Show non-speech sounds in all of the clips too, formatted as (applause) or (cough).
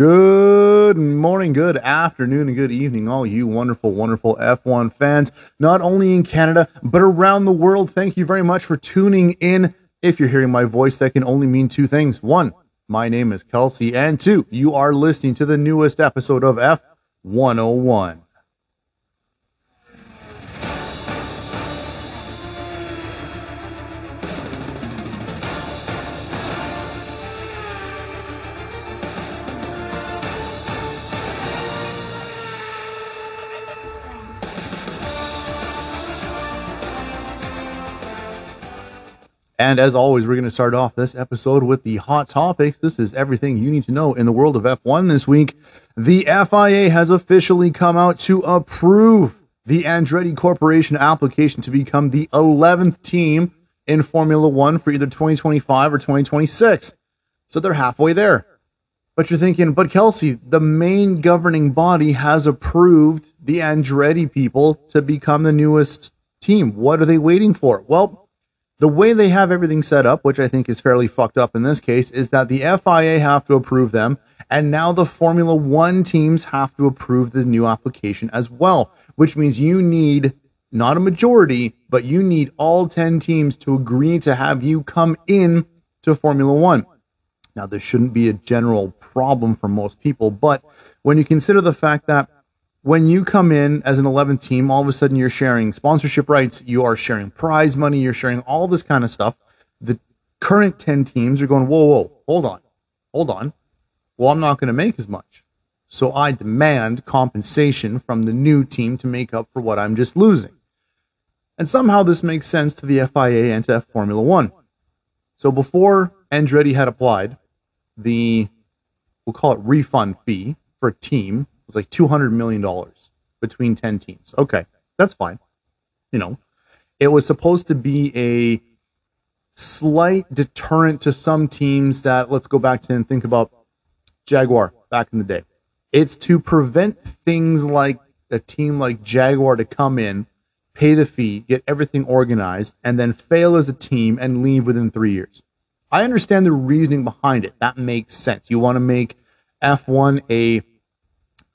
Good morning, good afternoon, and good evening, all you wonderful, wonderful F1 fans, not only in Canada, but around the world. Thank you very much for tuning in. If you're hearing my voice, that can only mean two things. One, my name is Kelsey, and two, you are listening to the newest episode of F101. And as always, we're going to start off this episode with the hot topics. This is everything you need to know in the world of F1 this week. The FIA has officially come out to approve the Andretti Corporation application to become the 11th team in Formula One for either 2025 or 2026. So they're halfway there. But you're thinking, but Kelsey, the main governing body has approved the Andretti people to become the newest team. What are they waiting for? Well, the way they have everything set up, which I think is fairly fucked up in this case, is that the FIA have to approve them, and now the Formula One teams have to approve the new application as well, which means you need not a majority, but you need all 10 teams to agree to have you come in to Formula One. Now, this shouldn't be a general problem for most people, but when you consider the fact that when you come in as an 11th team, all of a sudden you're sharing sponsorship rights, you are sharing prize money, you're sharing all this kind of stuff. The current 10 teams are going, whoa, whoa, hold on, hold on. Well, I'm not going to make as much. So I demand compensation from the new team to make up for what I'm just losing. And somehow this makes sense to the FIA and to Formula One. So before Andretti had applied, the, we'll call it refund fee for a team was like $200 million between 10 teams. Okay, that's fine. You know, it was supposed to be a slight deterrent to some teams that, let's go back to and think about Jaguar back in the day. It's to prevent things like a team like Jaguar to come in, pay the fee, get everything organized, and then fail as a team and leave within three years. I understand the reasoning behind it. That makes sense. You want to make F1 a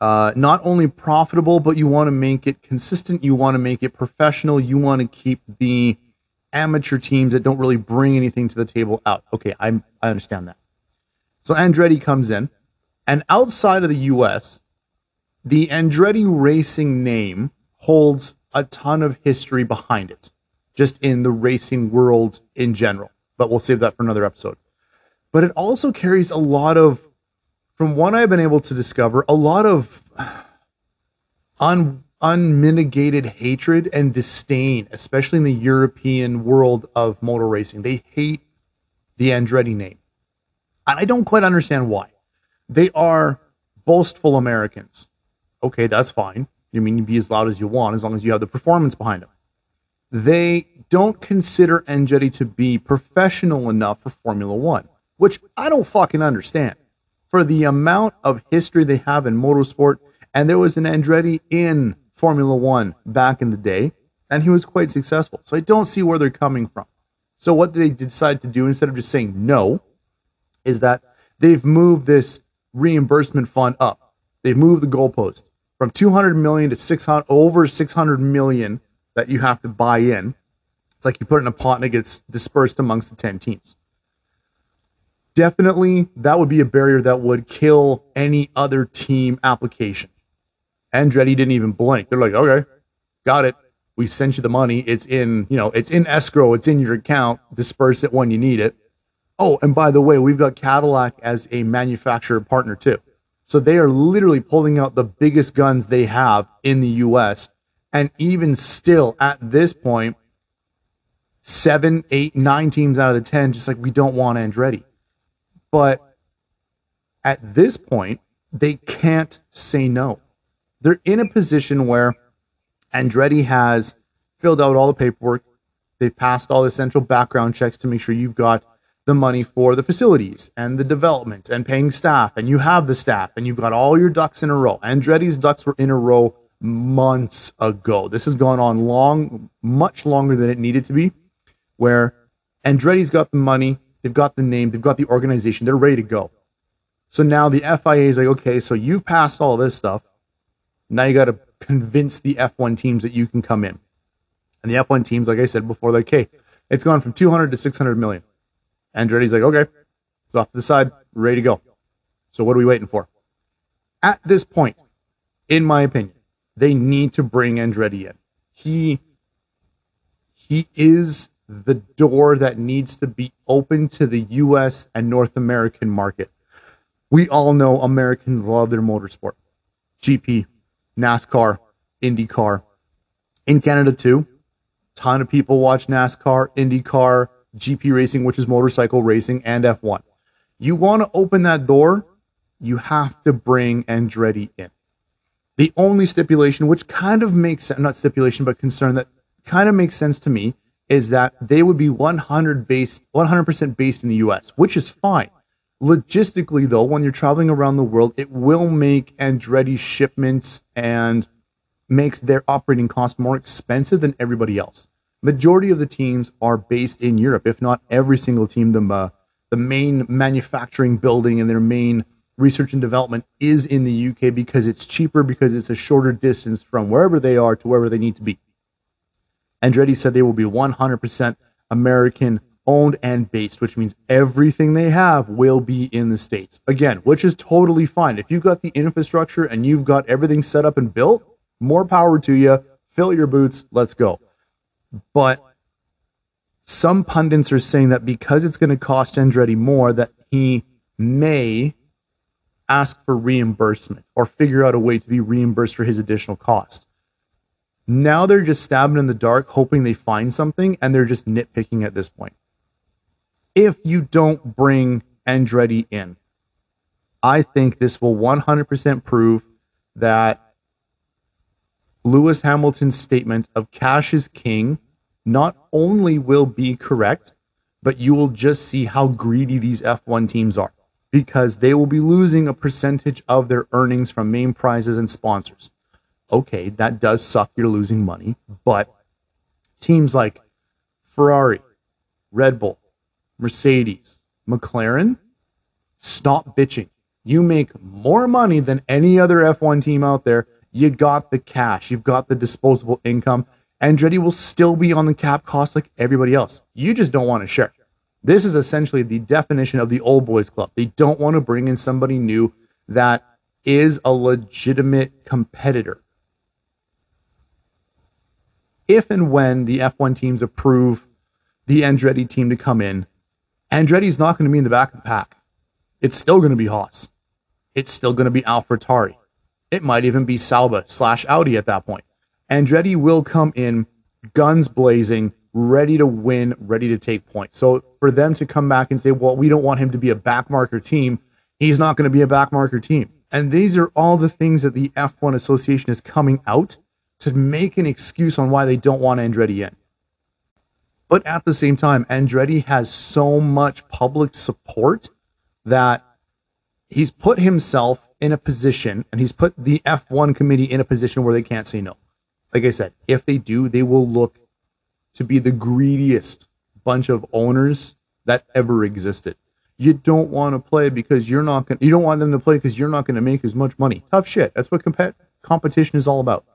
uh, not only profitable, but you want to make it consistent. You want to make it professional. You want to keep the amateur teams that don't really bring anything to the table out. Okay, I I understand that. So Andretti comes in, and outside of the U.S., the Andretti Racing name holds a ton of history behind it, just in the racing world in general. But we'll save that for another episode. But it also carries a lot of from what I've been able to discover, a lot of un, unmitigated hatred and disdain, especially in the European world of motor racing. They hate the Andretti name. And I don't quite understand why. They are boastful Americans. Okay, that's fine. You mean you be as loud as you want as long as you have the performance behind them. They don't consider Andretti to be professional enough for Formula One, which I don't fucking understand for the amount of history they have in motorsport. And there was an Andretti in Formula One back in the day, and he was quite successful. So I don't see where they're coming from. So what they decide to do instead of just saying no, is that they've moved this reimbursement fund up. They've moved the goalpost from 200 million to 600 over 600 million that you have to buy in. Like you put in a pot and it gets dispersed amongst the 10 teams definitely that would be a barrier that would kill any other team application. Andretti didn't even blink. They're like, okay, got it. We sent you the money. It's in, you know, it's in escrow. It's in your account. Disperse it when you need it. Oh, and by the way, we've got Cadillac as a manufacturer partner too. So they are literally pulling out the biggest guns they have in the US. And even still at this point, seven, eight, nine teams out of the 10, just like we don't want Andretti. But at this point, they can't say no. They're in a position where Andretti has filled out all the paperwork. They've passed all the essential background checks to make sure you've got the money for the facilities and the development and paying staff, and you have the staff, and you've got all your ducks in a row. Andretti's ducks were in a row months ago. This has gone on long, much longer than it needed to be, where Andretti's got the money, They've got the name, they've got the organization, they're ready to go. So now the FIA is like, okay, so you've passed all this stuff. Now you got to convince the F1 teams that you can come in. And the F1 teams, like I said before, like, okay, it's gone from 200 to 600 million. Andretti's like, okay, it's off to the side, ready to go. So what are we waiting for? At this point, in my opinion, they need to bring Andretti in. He he is the door that needs to be open to the US and North American market. We all know Americans love their motorsport. GP, NASCAR, IndyCar. In Canada too, ton of people watch NASCAR, IndyCar, GP racing, which is motorcycle racing, and F1. You want to open that door, you have to bring Andretti in. The only stipulation, which kind of makes not stipulation, but concern that kind of makes sense to me, is that they would be 100 based, 100% based in the US, which is fine. Logistically, though, when you're traveling around the world, it will make Andretti shipments and makes their operating costs more expensive than everybody else. Majority of the teams are based in Europe, if not every single team. The uh, the main manufacturing building and their main research and development is in the UK because it's cheaper because it's a shorter distance from wherever they are to wherever they need to be. Andretti said they will be 100% American owned and based, which means everything they have will be in the States. Again, which is totally fine. If you've got the infrastructure and you've got everything set up and built, more power to you. Fill your boots. Let's go. But some pundits are saying that because it's going to cost Andretti more, that he may ask for reimbursement or figure out a way to be reimbursed for his additional cost. Now they're just stabbing in the dark, hoping they find something, and they're just nitpicking at this point. If you don't bring Andretti in, I think this will 100% prove that Lewis Hamilton's statement of cash is king not only will be correct, but you will just see how greedy these F1 teams are because they will be losing a percentage of their earnings from main prizes and sponsors. Okay, that does suck. You're losing money, but teams like Ferrari, Red Bull, Mercedes, McLaren, stop bitching. You make more money than any other F1 team out there you got the cash, you've got the disposable income. Andretti will still be on the cap cost like everybody else. You just don't want to share. This is essentially the definition of the old boys club. They don't want to bring in somebody new that is a legitimate competitor. If and when the F1 teams approve the Andretti team to come in, Andretti's not going to be in the back of the pack. It's still going to be Haas. It's still going to be AlphaTauri. It might even be Sauber slash Audi at that point. Andretti will come in guns blazing, ready to win, ready to take points. So for them to come back and say, well, we don't want him to be a backmarker team, he's not going to be a backmarker team. And these are all the things that the F1 Association is coming out to make an excuse on why they don't want Andretti in. But at the same time, Andretti has so much public support that he's put himself in a position, and he's put the F1 committee in a position where they can't say no. Like I said, if they do, they will look to be the greediest bunch of owners that ever existed. You don't want to play because you're not going. You don't want them to play because you're not going to make as much money. Tough shit. That's what comp- competition is all about.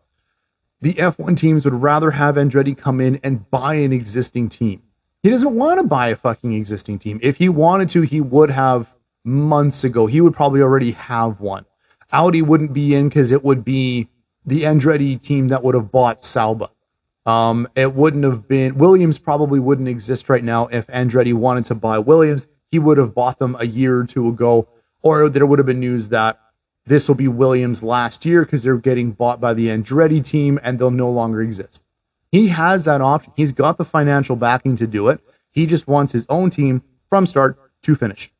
The F1 teams would rather have Andretti come in and buy an existing team. He doesn't want to buy a fucking existing team. If he wanted to, he would have months ago. He would probably already have one. Audi wouldn't be in because it would be the Andretti team that would have bought Sauber. Um, it wouldn't have been Williams probably wouldn't exist right now if Andretti wanted to buy Williams. He would have bought them a year or two ago, or there would have been news that this will be Williams last year because they're getting bought by the Andretti team and they'll no longer exist. He has that option. He's got the financial backing to do it. He just wants his own team from start to finish.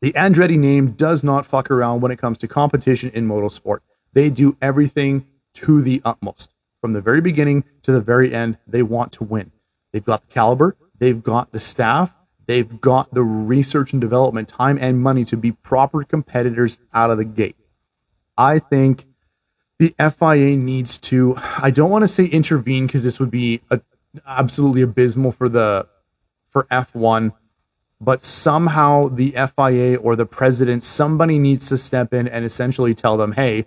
The Andretti name does not fuck around when it comes to competition in motorsport. They do everything to the utmost. From the very beginning to the very end, they want to win. They've got the caliber, they've got the staff, they've got the research and development time and money to be proper competitors out of the gate. I think the FIA needs to, I don't want to say intervene because this would be a, absolutely abysmal for the for F1 but somehow the FIA or the president, somebody needs to step in and essentially tell them, hey,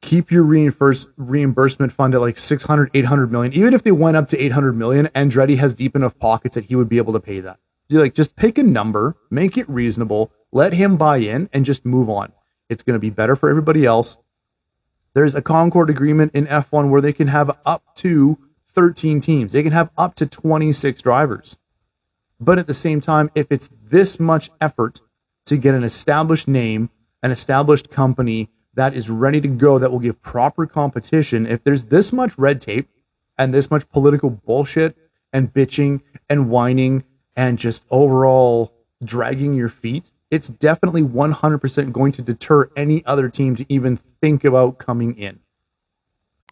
keep your reimbursement fund at like 600, 800 million. Even if they went up to 800 million, Andretti has deep enough pockets that he would be able to pay that. You like just pick a number, make it reasonable, let him buy in, and just move on. It's going to be better for everybody else. There's a Concorde agreement in F1 where they can have up to 13 teams. They can have up to 26 drivers. But at the same time, if it's this much effort to get an established name, an established company that is ready to go, that will give proper competition, if there's this much red tape and this much political bullshit and bitching and whining and just overall dragging your feet, it's definitely 100% going to deter any other team to even think about coming in.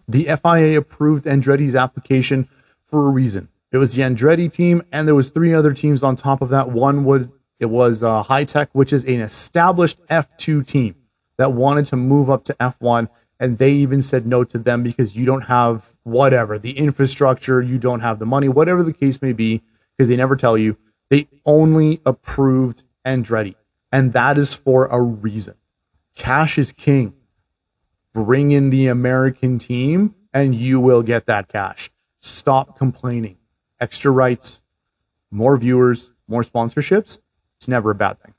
The FIA approved Andretti's application for a reason. It was the Andretti team, and there was three other teams on top of that. One would it was uh, Tech, which is an established F2 team that wanted to move up to F1, and they even said no to them because you don't have whatever the infrastructure, you don't have the money, whatever the case may be, because they never tell you. They only approved Andretti, and that is for a reason. Cash is king. Bring in the American team, and you will get that cash. Stop complaining extra rights, more viewers, more sponsorships. It's never a bad thing.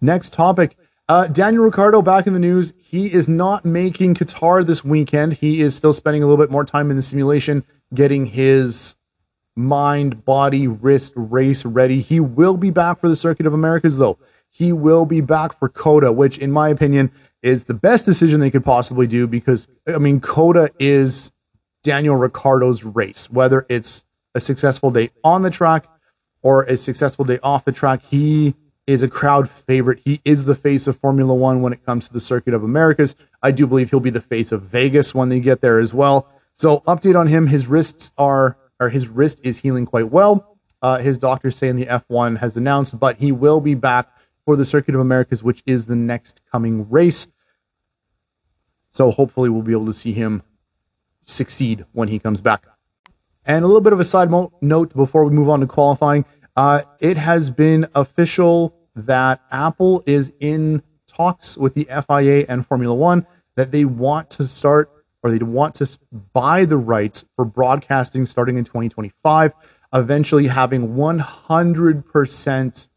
Next topic. Uh, Daniel Ricciardo back in the news. He is not making Qatar this weekend. He is still spending a little bit more time in the simulation, getting his mind, body, wrist race ready. He will be back for the Circuit of Americas, though. He will be back for COTA, which, in my opinion, is the best decision they could possibly do because, I mean, COTA is Daniel Ricciardo's race, whether it's a successful day on the track or a successful day off the track. He is a crowd favorite. He is the face of Formula One when it comes to the Circuit of Americas. I do believe he'll be the face of Vegas when they get there as well. So, update on him: his wrists are, or his wrist is healing quite well. Uh, his doctors say in the F1 has announced, but he will be back for the Circuit of Americas, which is the next coming race. So, hopefully, we'll be able to see him succeed when he comes back. And a little bit of a side mo- note before we move on to qualifying. Uh, it has been official that Apple is in talks with the FIA and Formula One that they want to start or they want to buy the rights for broadcasting starting in 2025, eventually having 100%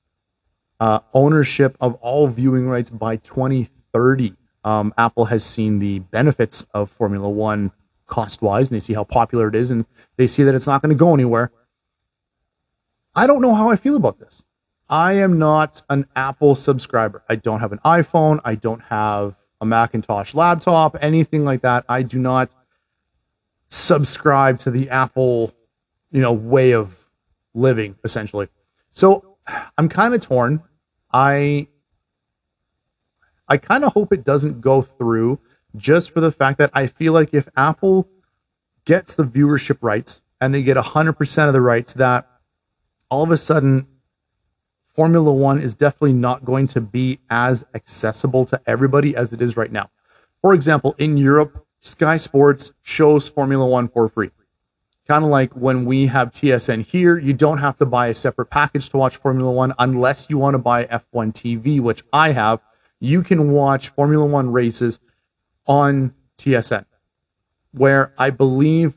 uh, ownership of all viewing rights by 2030. Um, Apple has seen the benefits of Formula One cost wise, and they see how popular it is, and they see that it's not going to go anywhere. I don't know how I feel about this. I am not an Apple subscriber. I don't have an iPhone. I don't have a Macintosh laptop, anything like that. I do not subscribe to the Apple, you know, way of living essentially. So I'm kind of torn. I I kind of hope it doesn't go through just for the fact that I feel like if Apple gets the viewership rights and they get 100% of the rights, that all of a sudden Formula One is definitely not going to be as accessible to everybody as it is right now. For example, in Europe, Sky Sports shows Formula One for free. Kind of like when we have TSN here, you don't have to buy a separate package to watch Formula One unless you want to buy F1 TV, which I have. You can watch Formula One races on TSN, where I believe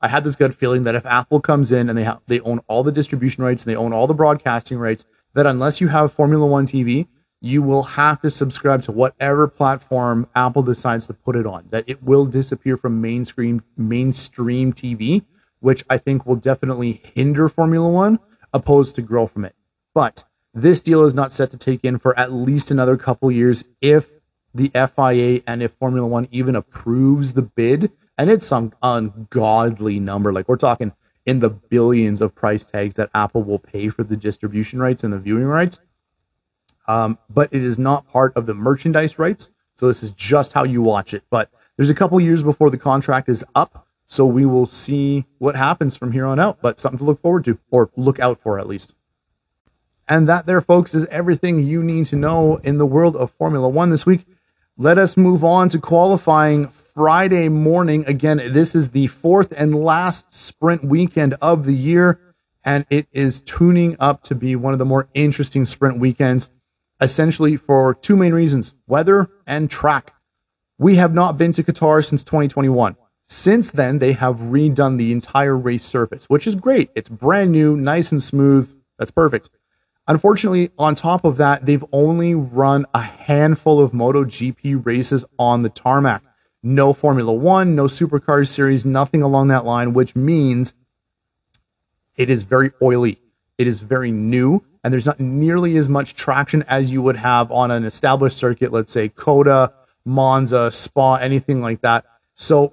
I had this gut feeling that if Apple comes in and they have they own all the distribution rights and they own all the broadcasting rights, that unless you have Formula One TV, you will have to subscribe to whatever platform Apple decides to put it on. That it will disappear from mainstream mainstream TV, which I think will definitely hinder Formula One, opposed to grow from it. But this deal is not set to take in for at least another couple years if the FIA and if Formula One even approves the bid, and it's some ungodly number. Like we're talking in the billions of price tags that Apple will pay for the distribution rights and the viewing rights. Um, but it is not part of the merchandise rights. So this is just how you watch it. But there's a couple years before the contract is up. So we will see what happens from here on out, but something to look forward to or look out for at least. And that there, folks, is everything you need to know in the world of Formula One this week. Let us move on to qualifying Friday morning. Again, this is the fourth and last sprint weekend of the year. and it is tuning up to be one of the more interesting sprint weekends, essentially for two main reasons weather and track. We have not been to Qatar since 2021. Since then, they have redone the entire race surface, which is great. It's brand new, nice and smooth. That's perfect. Unfortunately, on top of that, they've only run a handful of MotoGP races on the tarmac. No Formula One, no Supercar Series, nothing along that line, which means it is very oily. It is very new, and there's not nearly as much traction as you would have on an established circuit, let's say COTA, Monza, Spa, anything like that. So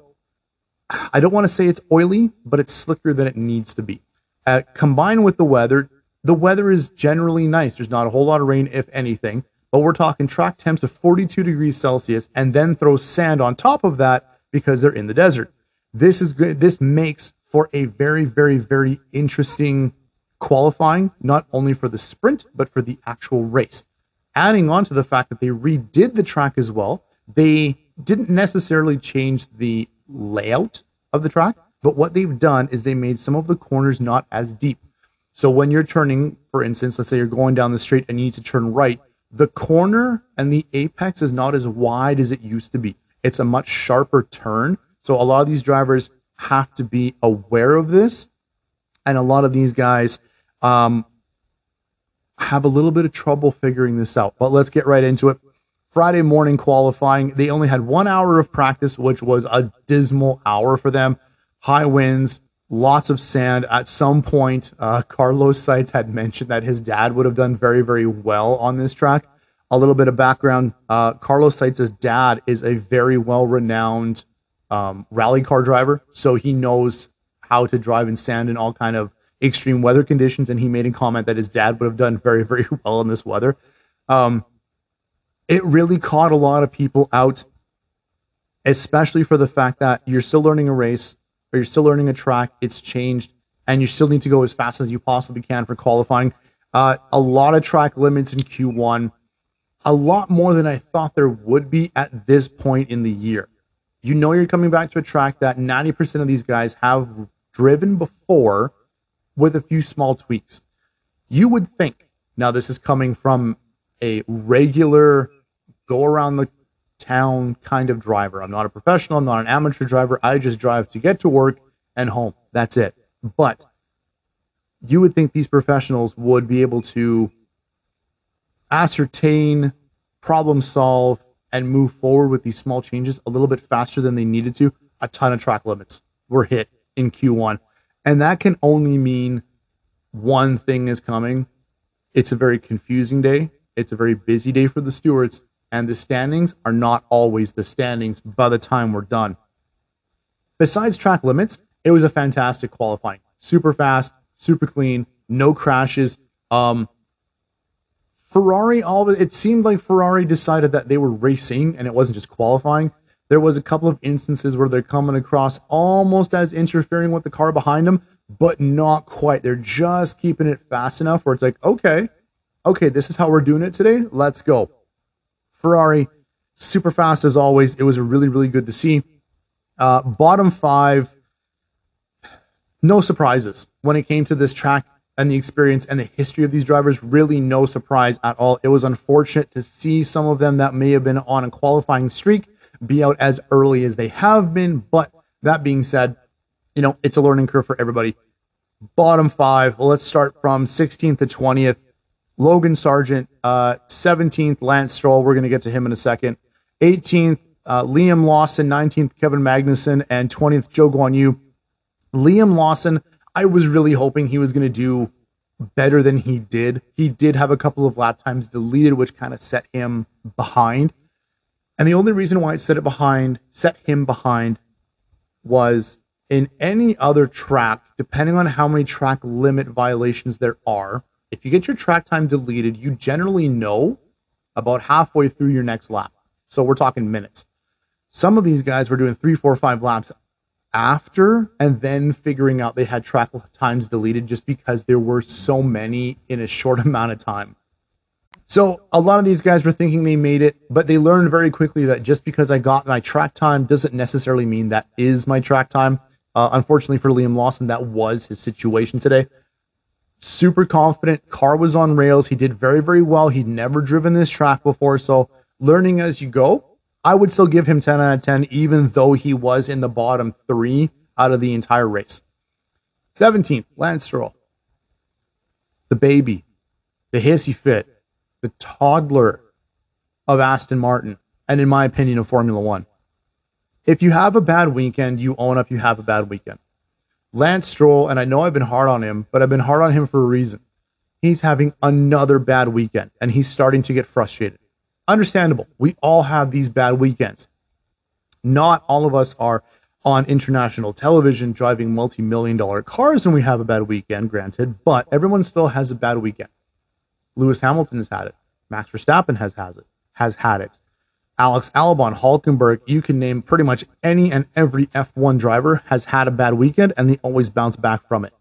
I don't want to say it's oily, but it's slicker than it needs to be. Uh, combined with the weather, the weather is generally nice. There's not a whole lot of rain, if anything, but we're talking track temps of 42 degrees Celsius and then throw sand on top of that because they're in the desert. This is good. This makes for a very, very, very interesting qualifying, not only for the sprint, but for the actual race. Adding on to the fact that they redid the track as well, they didn't necessarily change the layout of the track, but what they've done is they made some of the corners not as deep. So when you're turning, for instance, let's say you're going down the street and you need to turn right, the corner and the apex is not as wide as it used to be. It's a much sharper turn. So a lot of these drivers have to be aware of this. And a lot of these guys um, have a little bit of trouble figuring this out. But let's get right into it. Friday morning qualifying, they only had one hour of practice, which was a dismal hour for them. High winds, lots of sand. At some point, uh, Carlos Sainz had mentioned that his dad would have done very, very well on this track. A little bit of background uh, Carlos Sainz's dad is a very well renowned um, rally car driver, so he knows how to drive in sand and all kind of extreme weather conditions. And he made a comment that his dad would have done very, very (laughs) well in this weather. Um, it really caught a lot of people out, especially for the fact that you're still learning a race or you're still learning a track, it's changed, and you still need to go as fast as you possibly can for qualifying. Uh, a lot of track limits in Q1, a lot more than I thought there would be at this point in the year. You know, you're coming back to a track that 90% of these guys have driven before with a few small tweaks. You would think, now this is coming from a regular go around the town kind of driver. I'm not a professional, I'm not an amateur driver. I just drive to get to work and home. That's it. But you would think these professionals would be able to ascertain, problem solve, and move forward with these small changes a little bit faster than they needed to. A ton of track limits were hit in Q1. And that can only mean one thing is coming. It's a very confusing day. It's a very busy day for the stewards and the standings are not always the standings by the time we're done. Besides track limits, it was a fantastic qualifying. Super fast, super clean, no crashes. Um, Ferrari, all it, it seemed like Ferrari decided that they were racing and it wasn't just qualifying. There was a couple of instances where they're coming across almost as interfering with the car behind them, but not quite. They're just keeping it fast enough where it's like, okay, okay, this is how we're doing it today. Let's go. Ferrari, super fast as always. It was really, really good to see. Uh, bottom five, no surprises when it came to this track and the experience and the history of these drivers. Really, no surprise at all. It was unfortunate to see some of them that may have been on a qualifying streak be out as early as they have been. But that being said, you know, it's a learning curve for everybody. Bottom five, let's start from 16th to 20th. Logan Sargent, uh, 17th, Lance Stroll. We're going to get to him in a second. 18th, uh, Liam Lawson. 19th, Kevin Magnussen. And 20th, Zhou Guanyu. Liam Lawson, I was really hoping he was going to do better than he did. He did have a couple of lap times deleted, which kind of set him behind. And the only reason why it set it behind, set him behind, was in any other track, depending on how many track limit violations there are, if you get your track time deleted, you generally know about halfway through your next lap. So we're talking minutes. Some of these guys were doing three, four, five laps after and then figuring out they had track times deleted just because there were so many in a short (laughs) amount of time. So a lot of these guys were thinking they made it, but they learned very quickly that just because I got my track time doesn't necessarily mean that is my track time. Uh, unfortunately for Liam Lawson, that was his situation today. super confident. Car was on rails. He did very, very well. He's never driven this track before. So learning as you go, I would still give him 10 out of 10, even though he was in the bottom three out of the entire race. 17th, Lance Stroll. The baby, the hissy fit, the toddler of Aston Martin, and in my opinion, of Formula One. If you have a bad weekend, you own up you have a bad weekend. Lance Stroll, and I know I've been hard on him, but I've been hard on him for a reason. He's having another bad weekend and he's starting to get frustrated. Understandable. We all have these bad weekends. Not all of us are on international television driving multi million dollar cars and we have a bad weekend, granted, but everyone still has a bad weekend. Lewis Hamilton has had it. Max Verstappen has, has it, has had it. Alex Albon, Hulkenberg, you can name pretty much any and every F1 driver has had a bad weekend and they always bounce back from it.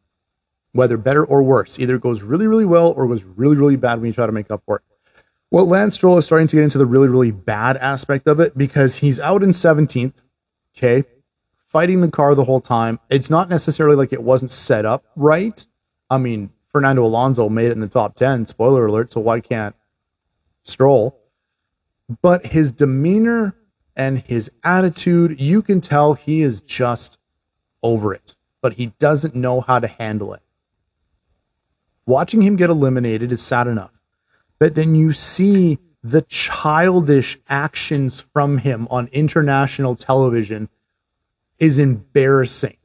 Whether better or worse, either it goes really, really well or it goes really, really bad when you try to make up for it. Well, Lance Stroll is starting to get into the really, really bad aspect of it because he's out in 17th, okay, fighting the car the whole time. It's not necessarily like it wasn't set up right. I mean, Fernando Alonso made it in the top 10, spoiler alert, so why can't Stroll? but his demeanor and his attitude, you can tell he is just over it, but he doesn't know how to handle it. Watching him get eliminated is sad enough, but then you see the childish actions from him on international television is embarrassing.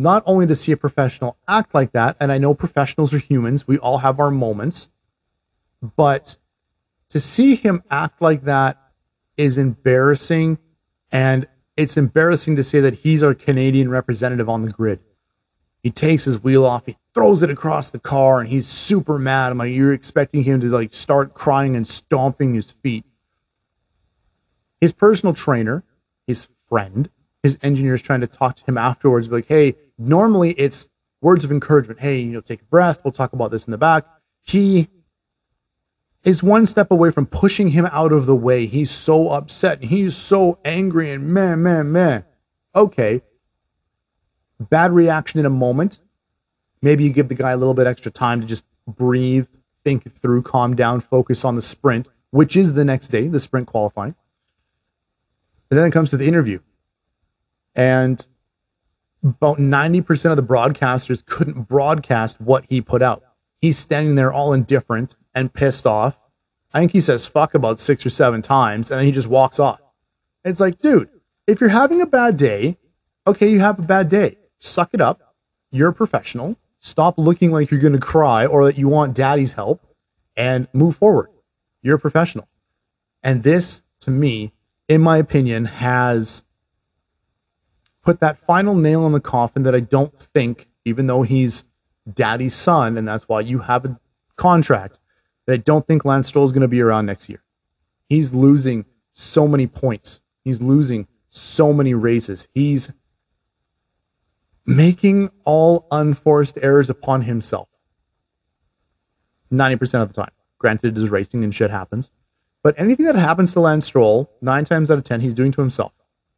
Not only to see a professional act like that, and I know professionals are humans, we all have our moments, but to see him act like that is embarrassing. And it's embarrassing to say that he's our Canadian representative on the grid. He takes his wheel off, he throws it across the car, and he's super mad. I'm like, you're expecting him to like start crying and stomping his feet. His personal trainer, his friend, his engineer is trying to talk to him afterwards, like, hey, normally it's words of encouragement. Hey, you know, take a breath. We'll talk about this in the back. He is one step away from pushing him out of the way. He's so upset. and He's so angry and man, man, man. Okay. Bad reaction in a moment. Maybe you give the guy a little bit extra time to just breathe, think through, calm down, focus on the sprint, which is the next day, the sprint qualifying. And then it comes to the interview. And about 90% of the broadcasters couldn't broadcast what he put out. He's standing there all indifferent and pissed off. I think he says fuck about six or seven times and then he just walks off. It's like, dude, if you're having a bad day, okay, you have a bad day. Suck it up. You're a professional. Stop looking like you're going to cry or that you want daddy's help and move forward. You're a professional. And this, to me, in my opinion, has put that final nail in the coffin that I don't think, even though he's daddy's son, and that's why you have a contract, that I don't think Lance Stroll is going to be around next year. He's losing so many points. He's losing so many races. He's making all unforced errors upon himself. 90% of the time. Granted, it is racing and shit happens. But anything that happens to Lance Stroll, nine times out of 10, he's doing to himself.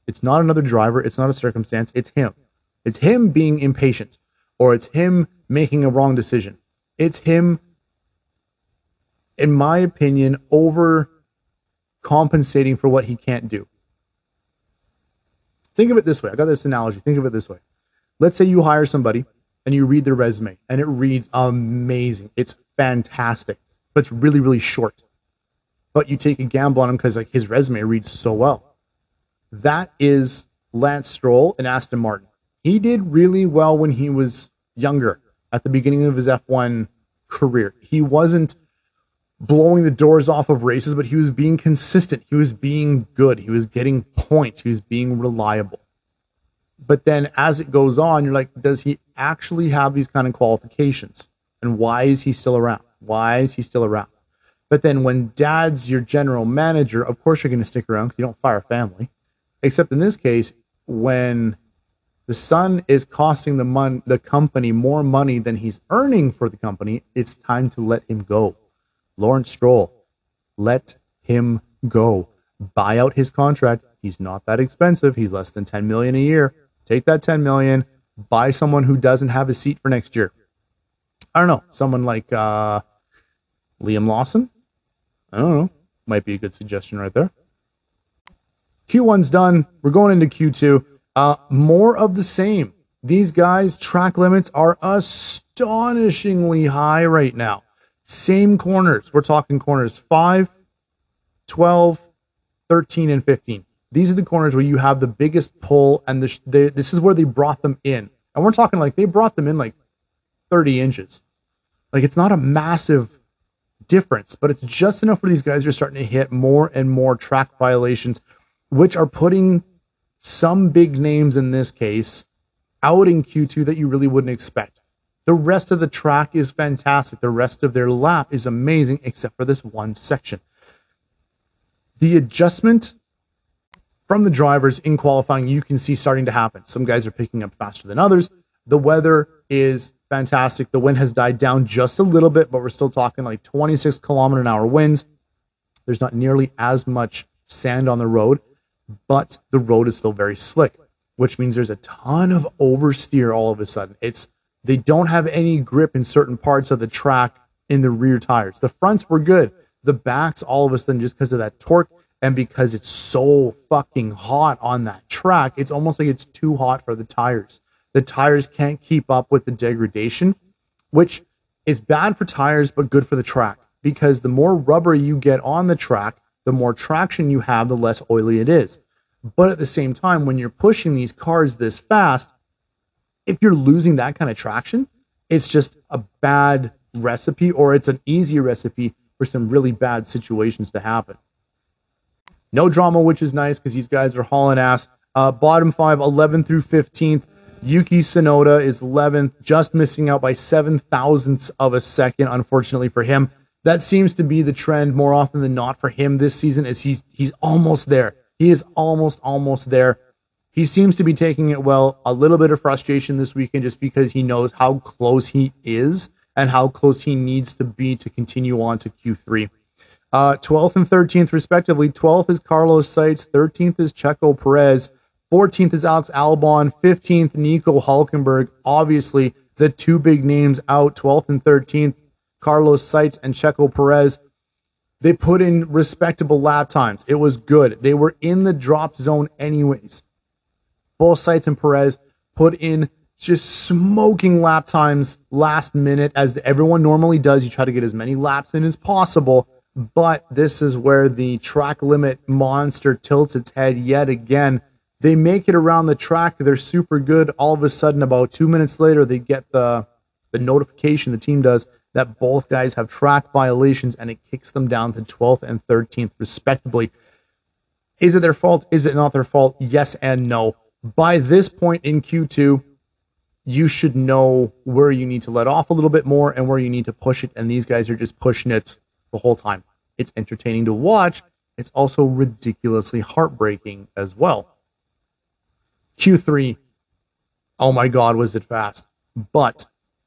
It's not another driver. It's not a circumstance. It's him. It's him being impatient or it's him making a wrong decision. It's him in my opinion, over compensating for what he can't do. Think of it this way. I got this analogy. Think of it this way. Let's say you hire somebody and you read their resume and it reads amazing. It's fantastic, but it's really, really short. But you take a gamble on him because like his resume reads so well. That is Lance Stroll and Aston Martin. He did really well when he was younger at the beginning of his F1 career. He wasn't blowing the doors off of races, but he was being consistent. He was being good. He was getting points. He was being reliable. But then as it goes on, you're like, does he actually have these kind of qualifications? And why is he still around? Why is he still around? But then when dad's your general manager, of course you're going to stick around because you don't fire family. Except in this case, when the son is costing the mon- the company more money than he's earning for the company, it's time to let him go. Lawrence Stroll, let him go. Buy out his contract. He's not that expensive. He's less than 10 million a year. Take that 10 million, buy someone who doesn't have a seat for next year. I don't know, someone like uh, Liam Lawson. I don't know. Might be a good suggestion right there. Q1's done. We're going into Q2. Uh, more of the same. These guys' track limits are astonishingly high right now. Same corners. We're talking corners 5, 12, 13, and 15. These are the corners where you have the biggest pull, and the, they, this is where they brought them in. And we're talking like they brought them in like 30 inches. Like it's not a massive difference, but it's just enough where these guys are starting to hit more and more track violations, which are putting some big names in this case out in Q2 that you really wouldn't expect. The rest of the track is fantastic. The rest of their lap is amazing, except for this one section. The adjustment from the drivers in qualifying, you can see starting to happen. Some guys are picking up faster than others. The weather is fantastic. The wind has died down just a little bit, but we're still talking like 26 kilometer an hour winds. There's not nearly as much sand on the road, but the road is still very slick, which means there's a ton of oversteer all of a sudden. It's they don't have any grip in certain parts of the track in the rear tires. The fronts were good. The backs, all of a sudden, just because of that torque and because it's so fucking hot on that track, it's almost like it's too hot for the tires. The tires can't keep up with the degradation, which is bad for tires, but good for the track because the more rubber you get on the track, the more traction you have, the less oily it is. But at the same time, when you're pushing these cars this fast, if you're losing that kind of traction, it's just a bad recipe or it's an easy recipe for some really bad situations to happen. No drama, which is nice because these guys are hauling ass. Uh, bottom five, 11 through 15th. Yuki Tsunoda is 11th, just missing out by seven thousandths of a second, unfortunately for him. That seems to be the trend more often than not for him this season, as he's he's almost there. He is almost almost there. He seems to be taking it well. A little bit of frustration this weekend just because he knows how close he is and how close he needs to be to continue on to Q3. Uh, 12th and 13th, respectively. 12th is Carlos Sainz. 13th is Checo Perez. 14th is Alex Albon. 15th, Nico Hulkenberg. Obviously, the two big names out, 12th and 13th, Carlos Sainz and Checo Perez. They put in respectable lap times. It was good. They were in the drop zone anyways both Sainz and Perez put in just smoking lap times last minute, as everyone normally does. You try to get as many laps in as possible. But this is where the track limit monster tilts its head yet again. They make it around the track. They're super good. All of a sudden, about two minutes later, they get the the notification the team does that both guys have track violations, and it kicks them down to 12th and 13th respectively. Is it their fault? Is it not their fault? Yes and no by this point in Q2, you should know where you need to let off a little bit more and where you need to push it. And these guys are just pushing it the whole time. It's entertaining to watch. It's also ridiculously heartbreaking as well. Q3, oh my God, was it fast? But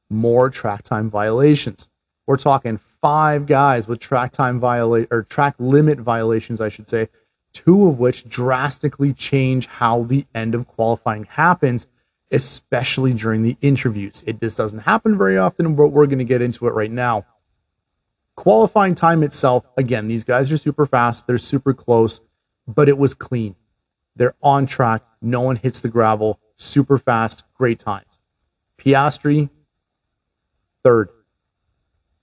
more track time violations. We're talking five guys with track time violate or track limit violations, I should say, two of which drastically change how the end of qualifying happens, especially during the interviews. It just doesn't happen very often, but we're going to get into it right now. Qualifying time itself, again, these guys are super fast, they're super close, but it was clean. They're on track, no one hits the gravel, super fast, great times. Piastri, third.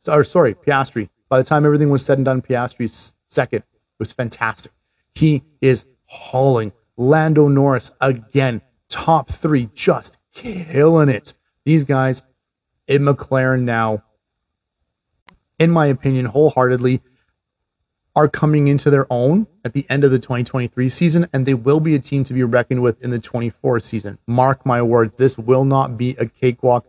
Or sorry, Piastri. By the time everything was said and done, Piastri's second. Was fantastic. He is hauling. Lando Norris again, top three, just killing it. These guys in McLaren now, in my opinion, wholeheartedly are coming into their own at the end of the 2023 season, and they will be a team to be reckoned with in the 24 season. Mark my words, this will not be a cakewalk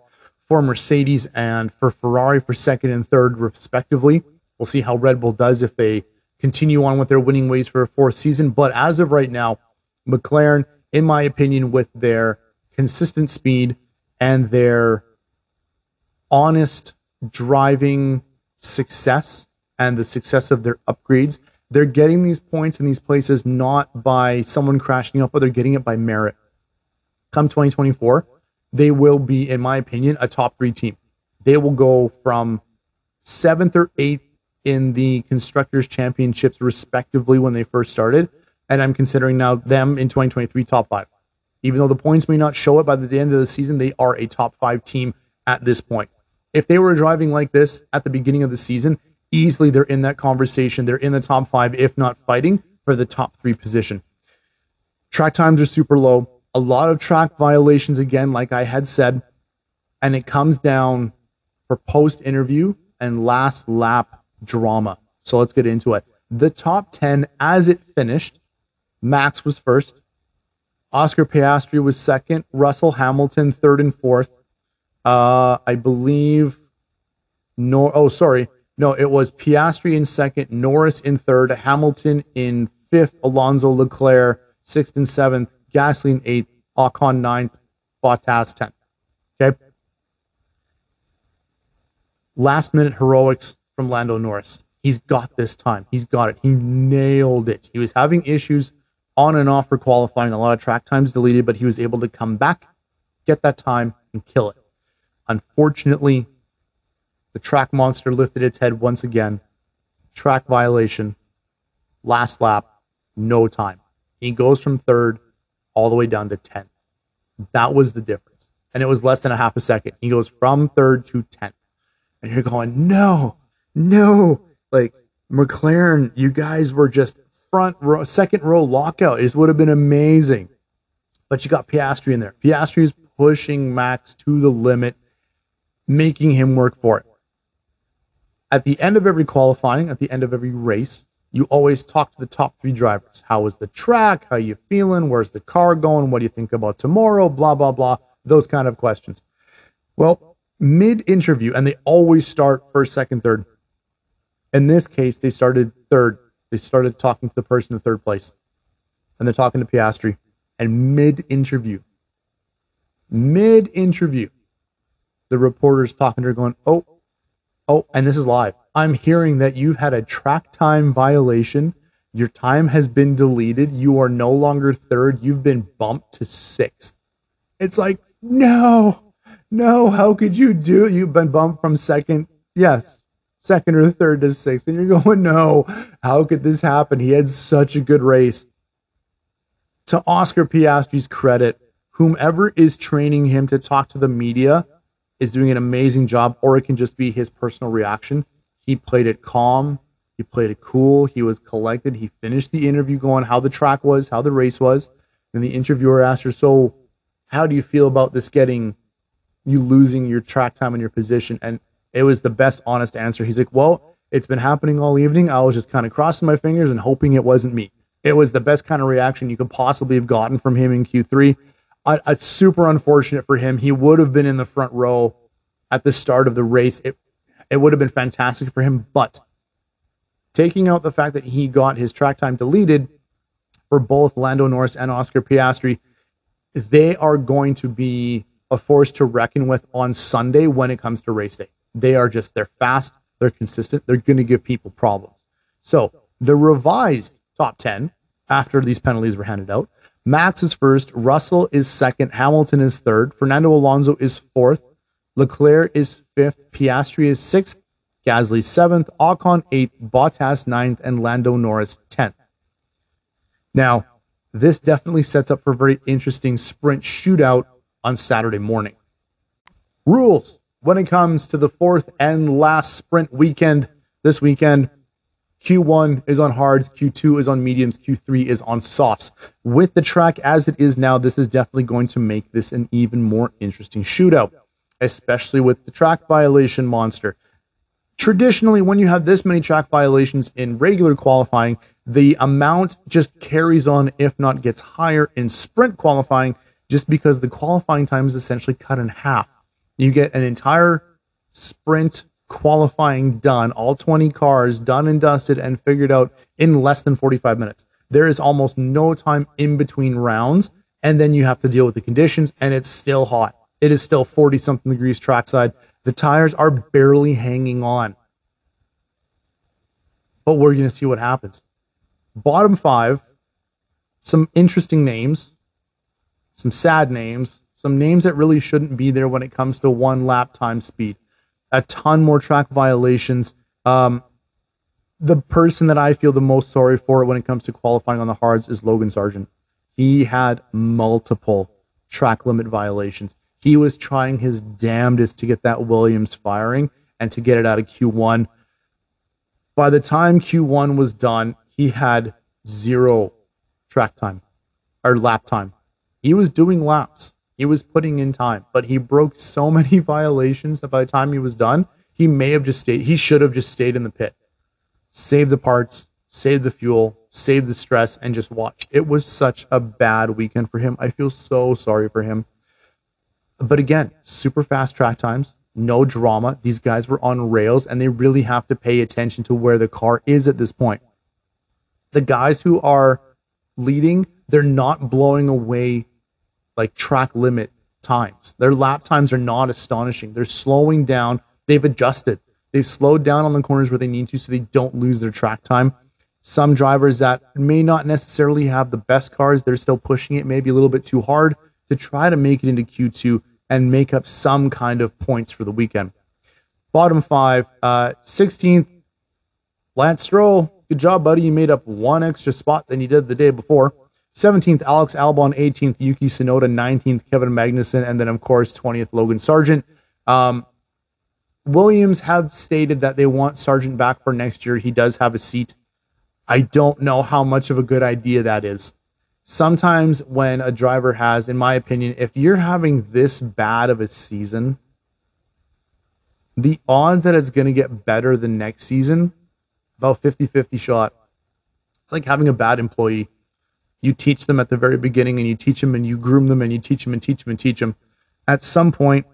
for Mercedes and for Ferrari for second and third, respectively. We'll see how Red Bull does if they continue on with their winning ways for a fourth season. But as of right now, McLaren, in my opinion, with their consistent speed and their honest driving success and the success of their upgrades, they're getting these points in these places not by someone crashing up, but they're getting it by merit. Come 2024, they will be, in my opinion, a top three team. they will go from seventh or eighth in the constructors championships respectively when they first started and i'm considering now them in 2023 top five. Even though the points may not show it by the end of the season they are a top five team at this point. If they were driving like this at the beginning of the season easily they're in that conversation. They're in the top five if not fighting for the top three position. Track times are super low a lot of track violations again like i had said and it comes down for post interview and last lap drama. So let's get into it. The top 10 as it finished, Max was first, Oscar Piastri was second, Russell Hamilton third and fourth. Uh, I believe nor oh sorry, no, it was Piastri in second, Norris in third, Hamilton in fifth, Alonso Leclerc sixth and seventh, In eighth, Ocon ninth, Bottas tenth. Okay. Last minute heroics from Lando Norris. He's got this time. He's got it. He nailed it. He was having issues on and off for qualifying, a lot of track times deleted, but he was able to come back, get that time, and kill it. Unfortunately, the track monster lifted its head once again. Track violation. Last lap, no time. He goes from third all the way down to 10th. That was the difference. And it was less than a half a second. He goes from third to 10th. And you're going, no, no, like McLaren, you guys were just front row, second row lockout. It would have been amazing. But you got Piastri in there. Piastri is pushing Max to the limit, making him work for it. At the end of every qualifying, at the end of every race, you always talk to the top three drivers. How was the track? How you feeling? Where's the car going? What do you think about tomorrow? Blah, blah, blah. Those kind of questions. Well, mid interview, and they always start first, second, third. In this case, they started third. They started talking to the person in third place. And they're talking to Piastri. And mid interview, mid interview, the reporter's talking to her going, Oh, oh, and this is live. I'm hearing that you've had a track time violation. Your time has been deleted. You are no longer third. You've been bumped to sixth. It's like, no, no, how could you do it? You've been bumped from second. Yes, second or third to sixth. And you're going, no, how could this happen? He had such a good race. To Oscar Piastri's credit, whomever is training him to talk to the media is doing an amazing job, or it can just be his personal reaction. He played it calm. He played it cool. He was collected. He finished the interview going how the track was, how the race was. And the interviewer asked her, So, how do you feel about this getting you losing your track time and your position? And it was the best honest answer. He's like, well, it's been happening all evening. I was just kind of crossing my fingers and hoping it wasn't me. It was the best kind of reaction you could possibly have gotten from him in Q3. It's super unfortunate for him. He would have been in the front row at the start of the race. It, it would have been fantastic for him, but taking out the fact that he got his track time deleted for both Lando Norris and Oscar Piastri, they are going to be a force to reckon with on Sunday when it comes to race day. They are just, they're fast, they're consistent, they're going to give people problems. So the revised top 10 after these penalties were handed out Max is first, Russell is second, Hamilton is third, Fernando Alonso is fourth, Leclerc is fifth, Piastri is sixth, Gasly seventh, Ocon eighth, Bottas ninth, and Lando Norris tenth. Now, this definitely sets up for a very interesting sprint shootout on Saturday morning. Rules when it comes to the fourth and last sprint weekend this weekend. Q1 is on hards, Q2 is on mediums, Q3 is on softs. With the track as it is now, this is definitely going to make this an even more interesting shootout, especially with the track violation monster. Traditionally, when you have this many track violations in regular qualifying, the amount just carries on, if not gets higher in sprint qualifying, just because the qualifying time is essentially cut in half. You get an entire sprint qualifying done, all 20 cars done and dusted and figured out in less than 45 minutes. There is almost no time in between rounds, and then you have to deal with the conditions, and it's still hot. It is still 40 something degrees trackside. The tires are barely hanging on. But we're going to see what happens. Bottom five, some interesting names, some sad names, some names that really shouldn't be there when it comes to one lap time speed. A ton more track violations. Um, the person that I feel the most sorry for when it comes to qualifying on the hards is Logan Sargeant. He had multiple track limit violations. He was trying his damnedest to get that Williams firing and to get it out of Q1. By the time Q1 was done, he had zero track time or lap time. He was doing laps. He was putting in time, but he broke so (laughs) many violations that by the time he was done, he may have just stayed. He should have just stayed in the pit, save the parts, save the fuel, save the stress, and just watch. It was such a bad weekend for him. I feel so sorry for him. But again, super fast track times, no drama. These guys were on rails and they really have to pay attention to where the car is at this point. The guys who are leading, they're not blowing away like track limit times. Their lap times are not astonishing. They're slowing down. They've adjusted. They've slowed down on the corners where they need to so they don't lose their track time. Some drivers that may not necessarily have the best cars, they're still pushing it maybe a little bit too hard to try to make it into Q2 and make up some kind of points for the weekend. Bottom five, uh, 16th, Lance Stroll. Good job, buddy. You made up one extra spot than you did the day before. 17th, Alex Albon. 18th, Yuki Tsunoda. 19th, Kevin Magnussen. And then, of course, 20th, Logan Sargeant. Um, Williams have stated that they want Sargeant back for next year. He does have a seat. I don't know how much of a good idea that is. Sometimes when a driver has, in my opinion, if you're having this bad of a season, the odds that it's going to get better the next season, about 50 50 shot. It's like having a bad employee you teach them at the very beginning and you teach them and you groom them and you teach them and teach them and teach them. At some point,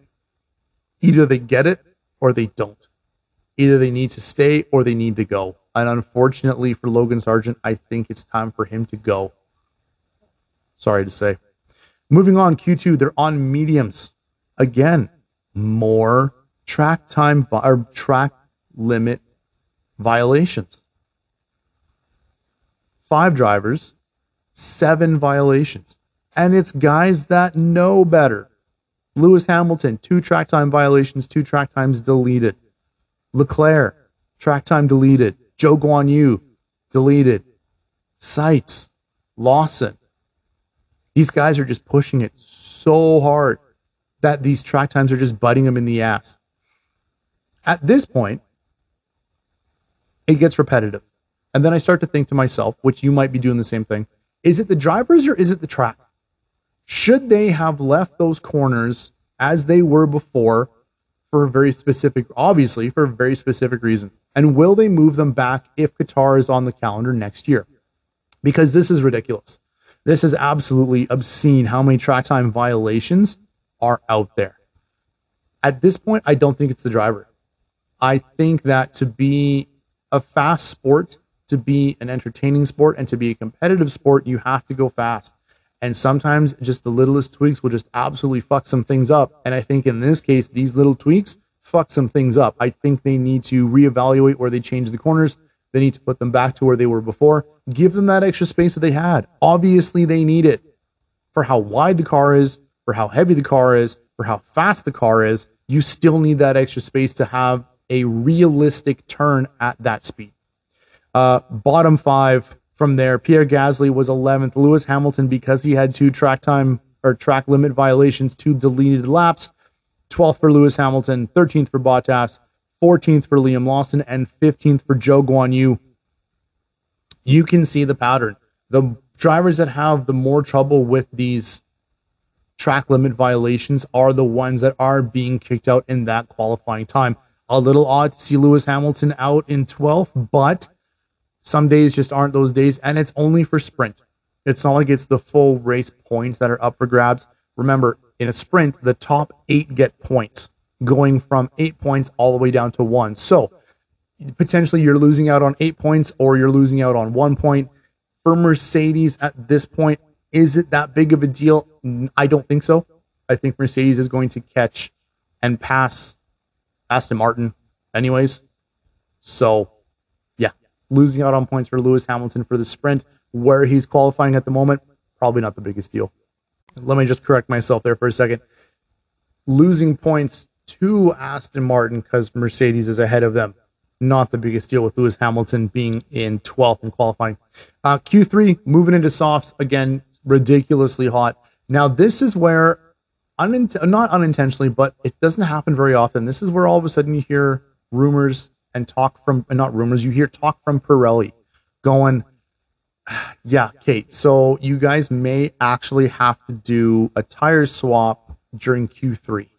either they get it or they don't. Either they need to stay or they need to go. And unfortunately for Logan Sargeant, I think it's time for him to go. Sorry to say. Moving on, Q2, they're on mediums. Again, more track time or track limit violations. Five drivers seven violations. And it's guys that know better. Lewis Hamilton, two track time violations, two track times deleted. Leclerc, track time deleted. Zhou Guan Yu, deleted. Sainz, Lawson. These guys are just pushing it so hard that these track times are just butting them in the ass. At this point, it gets repetitive. And then I start to think to myself, which you might be doing the same thing is it the drivers or is it the track? Should they have left those corners as they were before for a very specific, obviously, for a very specific reason? And will they move them back if Qatar is on the calendar next year? Because this is ridiculous. This is absolutely obscene how many track time violations are out there. At this point, I don't think it's the driver. I think that to be a fast sport, to be an entertaining sport and to be a competitive sport, you have to go fast. And sometimes just the littlest tweaks will just absolutely fuck some things up. And I think in this case, these little tweaks fuck some things up. I think they need to reevaluate where they change the corners. They need to put them back to where they were before. Give them that extra space that they had. Obviously, they need it for how wide the car is, for how heavy the car is, for how fast the car is. You still need that extra space to have a realistic turn at that speed. Uh, bottom five from there, Pierre Gasly was 11th. Lewis Hamilton, because he had two track time or track limit violations, two deleted laps. 12th for Lewis Hamilton, 13th for Bottas, 14th for Liam Lawson, and 15th for Zhou Guan Yu. You can see the pattern. The drivers that have the more trouble with these track limit violations are the ones that are being kicked out in that qualifying time. A little odd to see Lewis Hamilton out in 12th, but some days just aren't those days, and it's only for sprint. It's not like it's the full race points that are up for grabs. Remember, in a sprint, the top eight get points, going from eight points all the way down to one. So potentially you're losing out on eight points or you're losing out on one point. For Mercedes at this point, is it that big of a deal? I don't think so. I think Mercedes is going to catch and pass Aston Martin anyways. So losing out on points for Lewis Hamilton for the sprint where he's qualifying at the moment, probably not the biggest deal. Let me just correct myself there for a second. Losing points to Aston Martin because Mercedes is ahead of them. Not the biggest deal with Lewis Hamilton being in 12th and qualifying. Uh, Q3 moving into softs again, ridiculously hot. Now this is where, unint- not unintentionally, but it doesn't happen very often. This is where all of a sudden you hear rumors and talk from, not rumors, you hear talk from Pirelli going, (sighs) yeah, Kate. So you guys may actually have to do a tire swap during Q3.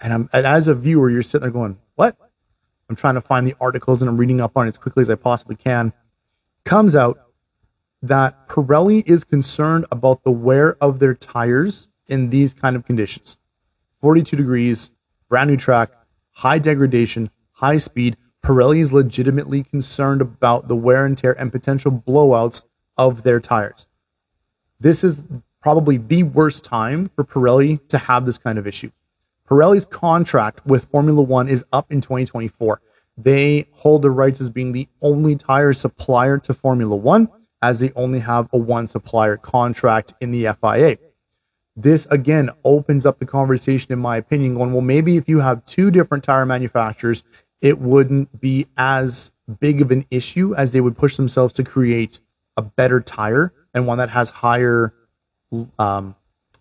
And I'm and as a viewer, you're sitting there going, "What?" I'm trying to find the articles and I'm reading up on it as quickly as I possibly can. Comes out that Pirelli is concerned about the wear of their tires in these kind of conditions. 42 degrees, brand new track, high degradation, high speed. Pirelli is legitimately concerned about the wear and tear and potential blowouts of their tires. This is probably the worst time for Pirelli to have this kind of issue. Pirelli's contract with Formula One is up in 2024. They hold the rights as being the only tire supplier to Formula One, as they only have a one supplier contract in the FIA. This again opens up the conversation, in my opinion, going, well, maybe if you have two different tire manufacturers, it wouldn't be as big of an issue as they would push themselves to create a better tire and one that has higher um,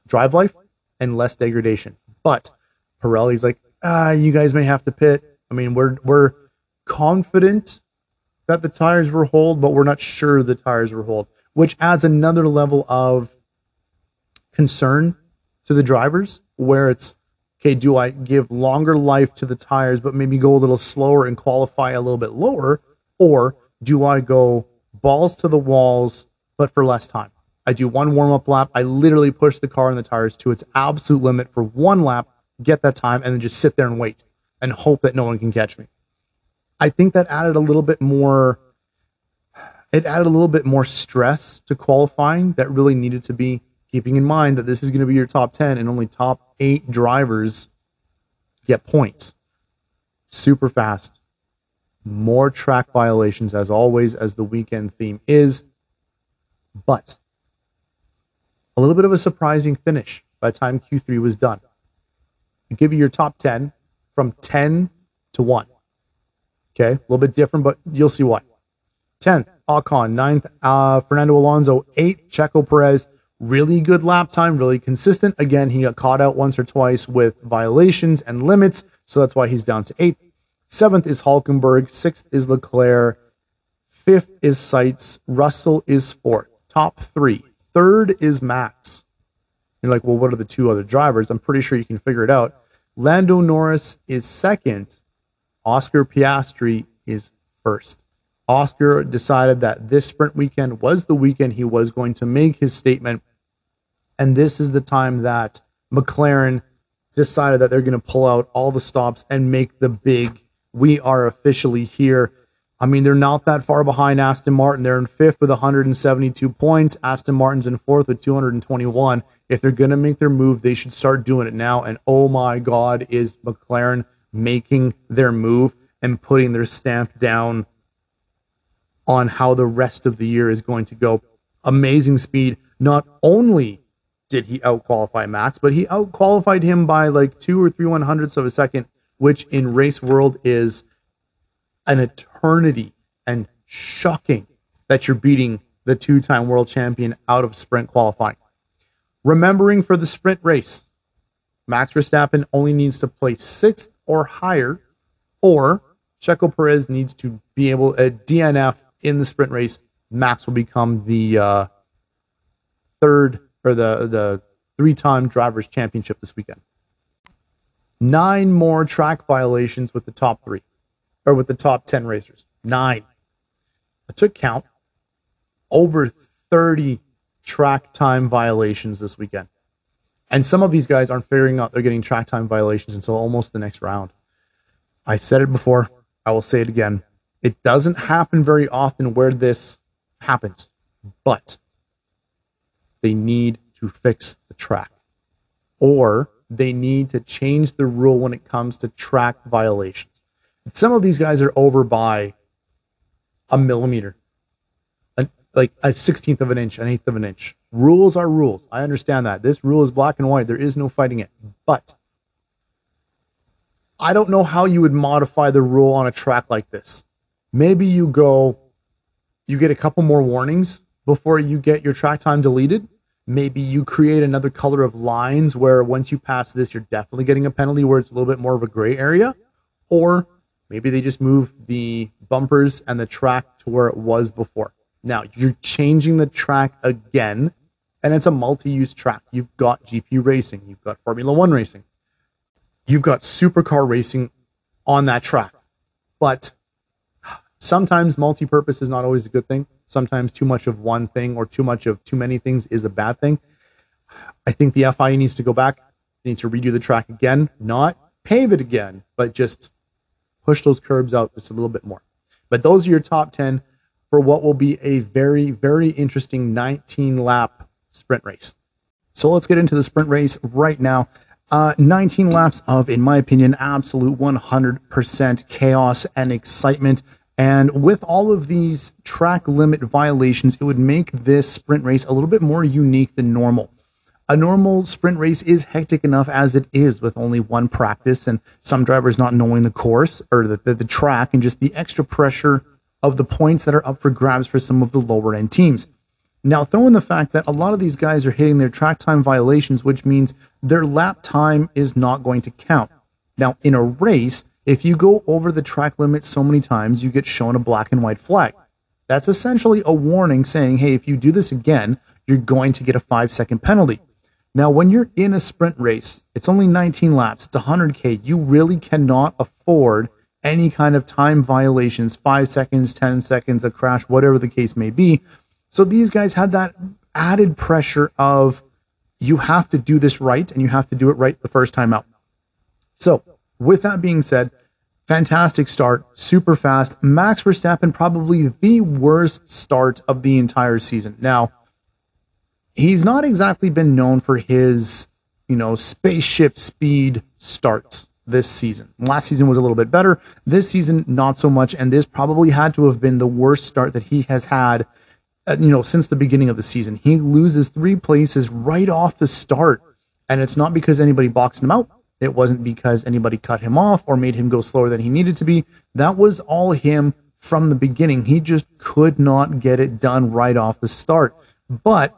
drive life and less degradation. But Pirelli's like, ah, you guys may have to pit. I mean, we're we're confident that the tires were hold, but we're not sure the tires were hold, which adds another level of concern to the drivers where it's okay, do I give longer life to the tires, but maybe go a little slower and qualify a little bit lower? Or do I go balls to the walls, but for less time? I do one warm up lap. I literally push the car and the tires to its absolute limit for one lap, get that time, and then just sit there and wait and hope that no one can catch me. I think that added a little bit more. It added a little bit more stress to qualifying that really needed to be keeping in mind that this is going to be your top 10 and only top eight drivers get points. Super fast. More track violations, as always, as the weekend theme is. But a little bit of a surprising finish by the time Q3 was done. I give you your top 10 from 10 to 1. Okay, a little bit different, but you'll see why. 10th, Ocon. 9th, uh, Fernando Alonso. 8th, Checo Perez. Really good lap time, really consistent. Again, he got caught out once or twice with violations and limits, so that's why he's down to 8th. 7th is Hulkenberg. 6th is Leclerc. 5th is Sainz. Russell is 4th. Top 3. Third is Max. You're like, well, what are the two other drivers? I'm pretty sure you can figure it out. Lando Norris is second. Oscar Piastri is first. Oscar decided that this sprint weekend was the weekend he was going to make his statement. And this is the time that McLaren decided that they're going to pull out all the stops and make the big, we are officially here I mean, they're not that far behind Aston Martin. They're in fifth with 172 points. Aston Martin's in fourth with 221. If they're going to make their move, they should start doing it now. And oh my God, is McLaren making their move and putting their stamp down on how the rest of the year is going to go. Amazing speed. Not only did he outqualify Max, but he outqualified him by like two or three one hundredths of a second, which in race world is an eternity and shocking that you're beating the two time world champion out of sprint qualifying. Remembering for the sprint race, Max Verstappen only needs to place sixth or higher, or Checo Perez needs to be able a DNF in the sprint race. Max will become the uh, third or the the three time drivers championship this weekend. Nine more track violations with the top three or with the top 10 racers. Nine. I took count. Over 30 track time violations this weekend. And some of these guys aren't figuring out they're getting track time violations until almost the next round. I said it before. I will say it again. It doesn't happen very often where this happens, but they need to fix the track or they need to change the rule when it comes to track violations. Some of these guys are over by a millimeter, like a sixteenth of an inch, an eighth of an inch. Rules are rules. I understand that. This rule is black and white. There is no fighting it. But I don't know how you would modify the rule on a track like this. Maybe you go, you get a couple more warnings before you get your track time deleted. Maybe you create another color of lines where once you pass this, you're definitely getting a penalty where it's a little bit more of a gray area. Or maybe they just move the bumpers and the track to where it was before. Now you're changing the track again, and it's a multi-use track. You've got GP racing, you've got Formula One racing, you've got supercar racing on that track. But sometimes multi-purpose is not always a good thing. Sometimes too much of one thing or too much of too many things is a bad thing. I think the FIA needs to go back, needs to redo the track again, not pave it again, but just push those curbs out just a little bit more. But those are your top 10 for what will be a very, very interesting 19 lap sprint race. So let's get into the sprint race right now. Uh, 19 laps of, in my opinion, absolute 100% chaos and excitement. And with all of these track limit violations, it would make this sprint race a little bit more unique than normal. A normal sprint race is hectic enough as it is with only one practice and some drivers not knowing the course or the, the, the track and just the extra pressure of the points that are up for grabs for some of the lower end teams. Now, throw in the fact that a lot of these guys are hitting their track time violations, which means their lap time is not going to count. Now, in a race, if you go over the track limit so many times, you get shown a black and white flag. That's essentially a warning saying, hey, if you do this again, you're going to get a five second penalty. Now, when you're in a sprint race, it's only 19 laps, it's 100K. You really cannot afford any kind of time violations, five seconds, 10 seconds, a crash, whatever the case may be. So these guys had that added pressure of you have to do this right and you have to do it right the first time out. So, with that being said, Fantastic start, super fast. Max Verstappen probably the worst start of the entire season. Now, he's not exactly been known for his, you know, spaceship speed starts this season. Last season was a little bit better. This season, not so much. And this probably had to have been the worst start that he has had, uh, you know, since the beginning of the season. He loses three places right off the start. And it's not because anybody boxed him out. It wasn't because anybody cut him off or made him go slower than he needed to be. That was all him from the beginning. He just could not get it done right off the start. But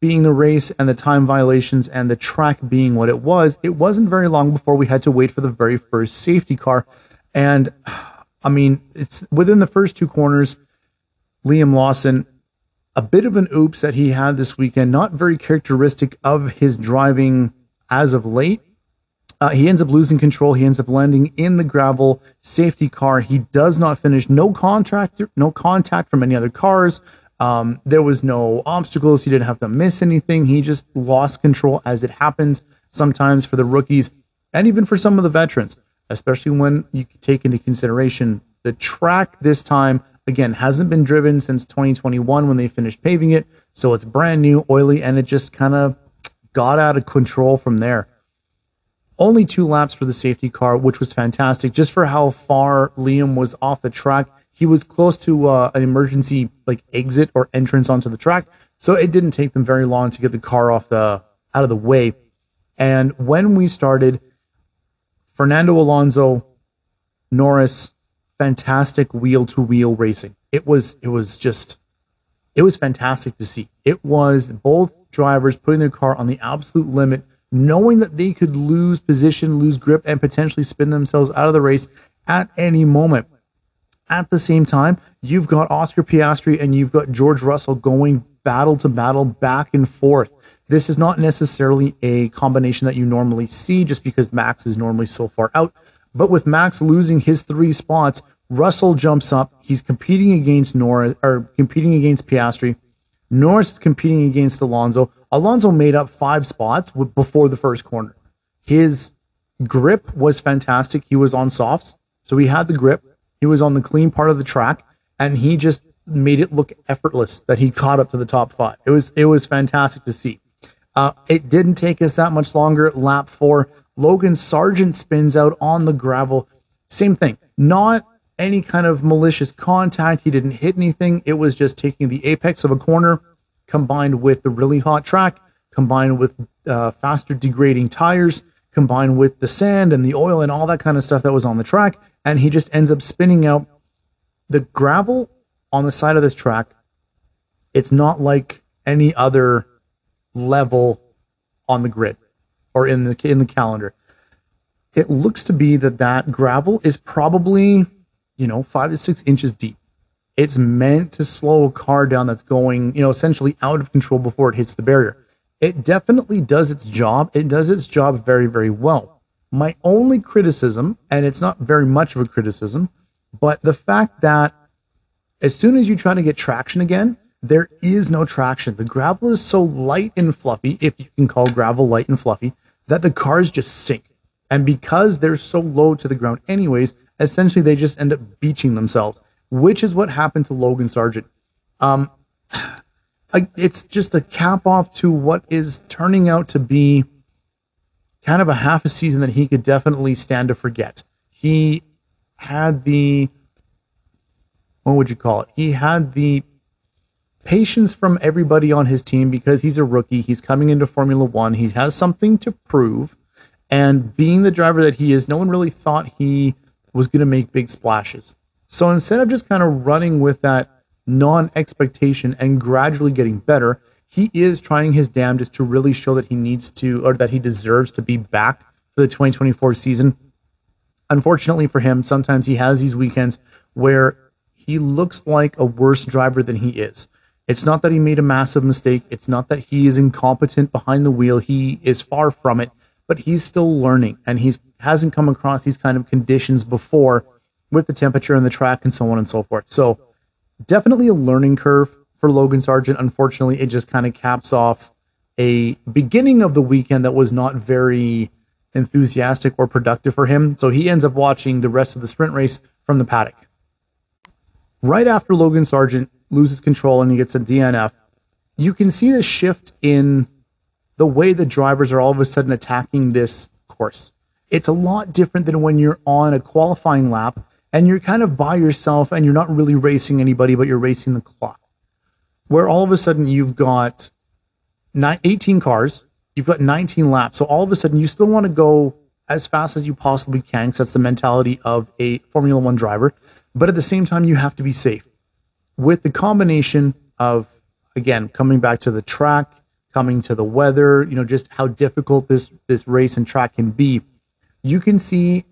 being the race and the time violations and the track being what it was, it wasn't very long before we had to wait for the very first safety car. And I mean, it's within the first two corners, Liam Lawson, a bit of an oops that he had this weekend, not very characteristic of his driving as of late. Uh, he ends up losing control. He ends up landing in the gravel safety car. He does not finish. No contact, no contact from any other cars. Um, there was no obstacles. He didn't have to miss anything. He just lost control as it happens sometimes for the rookies and even for some of the veterans, especially when you take into consideration the track this time, again, hasn't been driven since 2021 when they finished paving it. So it's brand new, oily, and it just kind of got out of control from there. Only two laps for the safety car, which was fantastic just for how far Liam was off the track. He was close to uh, an emergency like exit or entrance onto the track, so it didn't take them very long to get the car off the out of the way. And when we started, Fernando Alonso, Norris, fantastic wheel to wheel racing. It was it was just it was fantastic to see. It was both drivers putting their car on the absolute limit knowing that they could lose position, lose grip, and potentially spin themselves out of the race at any moment. At the same time, you've got Oscar Piastri and you've got George Russell going battle to battle back and forth. This is not necessarily a combination that you normally see just because Max is normally so far out. But with Max losing his three spots, Russell jumps up. He's competing against Norris or competing against Piastri. Norris is competing against Alonso. Alonso made up five spots before the first corner. His grip was fantastic. He was on softs, so he had the grip. He was on the clean part of the track, and he just made it look effortless that he caught up to the top five. It was it was fantastic to see. Uh, it didn't take us that much longer. Lap four, Logan Sargeant spins out on the gravel. Same thing. Not any kind of malicious contact. He didn't hit anything. It was just taking the apex of a corner combined with the really hot track, combined with uh, faster degrading tires, combined with the sand and the oil and all that kind of stuff that was on the track. And he just ends up spinning out the gravel on the side of this track. It's not like any other level on the grid or in the in the calendar. It looks to be that that gravel is probably, you know, five to six inches deep. It's meant to slow a car down that's going, you know, essentially out of control before it hits the barrier. It definitely does its job. It does its job very, very well. My only criticism, and it's not very much of a criticism, but the fact that as soon as you try to get traction again, there is no traction. The gravel is so light and fluffy, if you can call gravel light and fluffy, that the cars just sink. And because they're so low to the ground, anyways, essentially they just end up beaching themselves, which is what happened to Logan Sargeant. Um, it's just a cap off to what is turning out to be kind of a half a season that he could definitely stand to forget. He had the, what would you call it? He had the patience from everybody on his team because he's a rookie. He's coming into Formula One. He has something to prove. And being the driver that he is, no one really thought he was going to make big splashes. So instead of just kind of running with that non expectation and gradually getting better, he is trying his damnedest to really show that he needs to or that he deserves to be back for the 2024 season. Unfortunately for him, sometimes he has these weekends where he looks like a worse driver than he is. It's not that he made a massive mistake. It's not that he is incompetent behind the wheel. He is far from it, but he's still learning and he hasn't come across these kind of conditions before with the temperature and the track and so on and so forth. So definitely a learning curve for Logan Sargeant. Unfortunately, it just kind of caps off a beginning of the weekend that was not very enthusiastic or productive for him. So he ends up watching the rest of the sprint race from the paddock. Right after Logan Sargeant loses control and he gets a DNF, you can see the shift in the way the drivers are all of a sudden attacking this course. It's a lot different than when you're on a qualifying lap and you're kind of by yourself and you're not really racing anybody, but you're racing the clock. Where all of a sudden you've got 18 cars, you've got 19 laps. So all of a sudden you still want to go as fast as you possibly can. So that's the mentality of a Formula One driver. But at the same time, you have to be safe. With the combination of, again, coming back to the track, coming to the weather, you know, just how difficult this, this race and track can be, you can see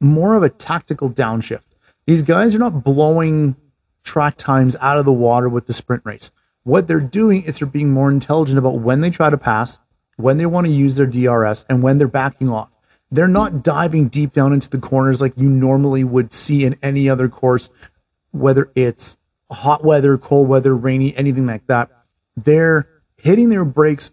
more of a tactical downshift. These guys are not blowing track times out of the water with the sprint race. What they're doing is they're being more intelligent about when they try to pass, when they want to use their DRS, and when they're backing off. They're not diving deep down into the corners like you normally would see in any other course, whether it's hot weather, cold weather, rainy, anything like that. They're hitting their brakes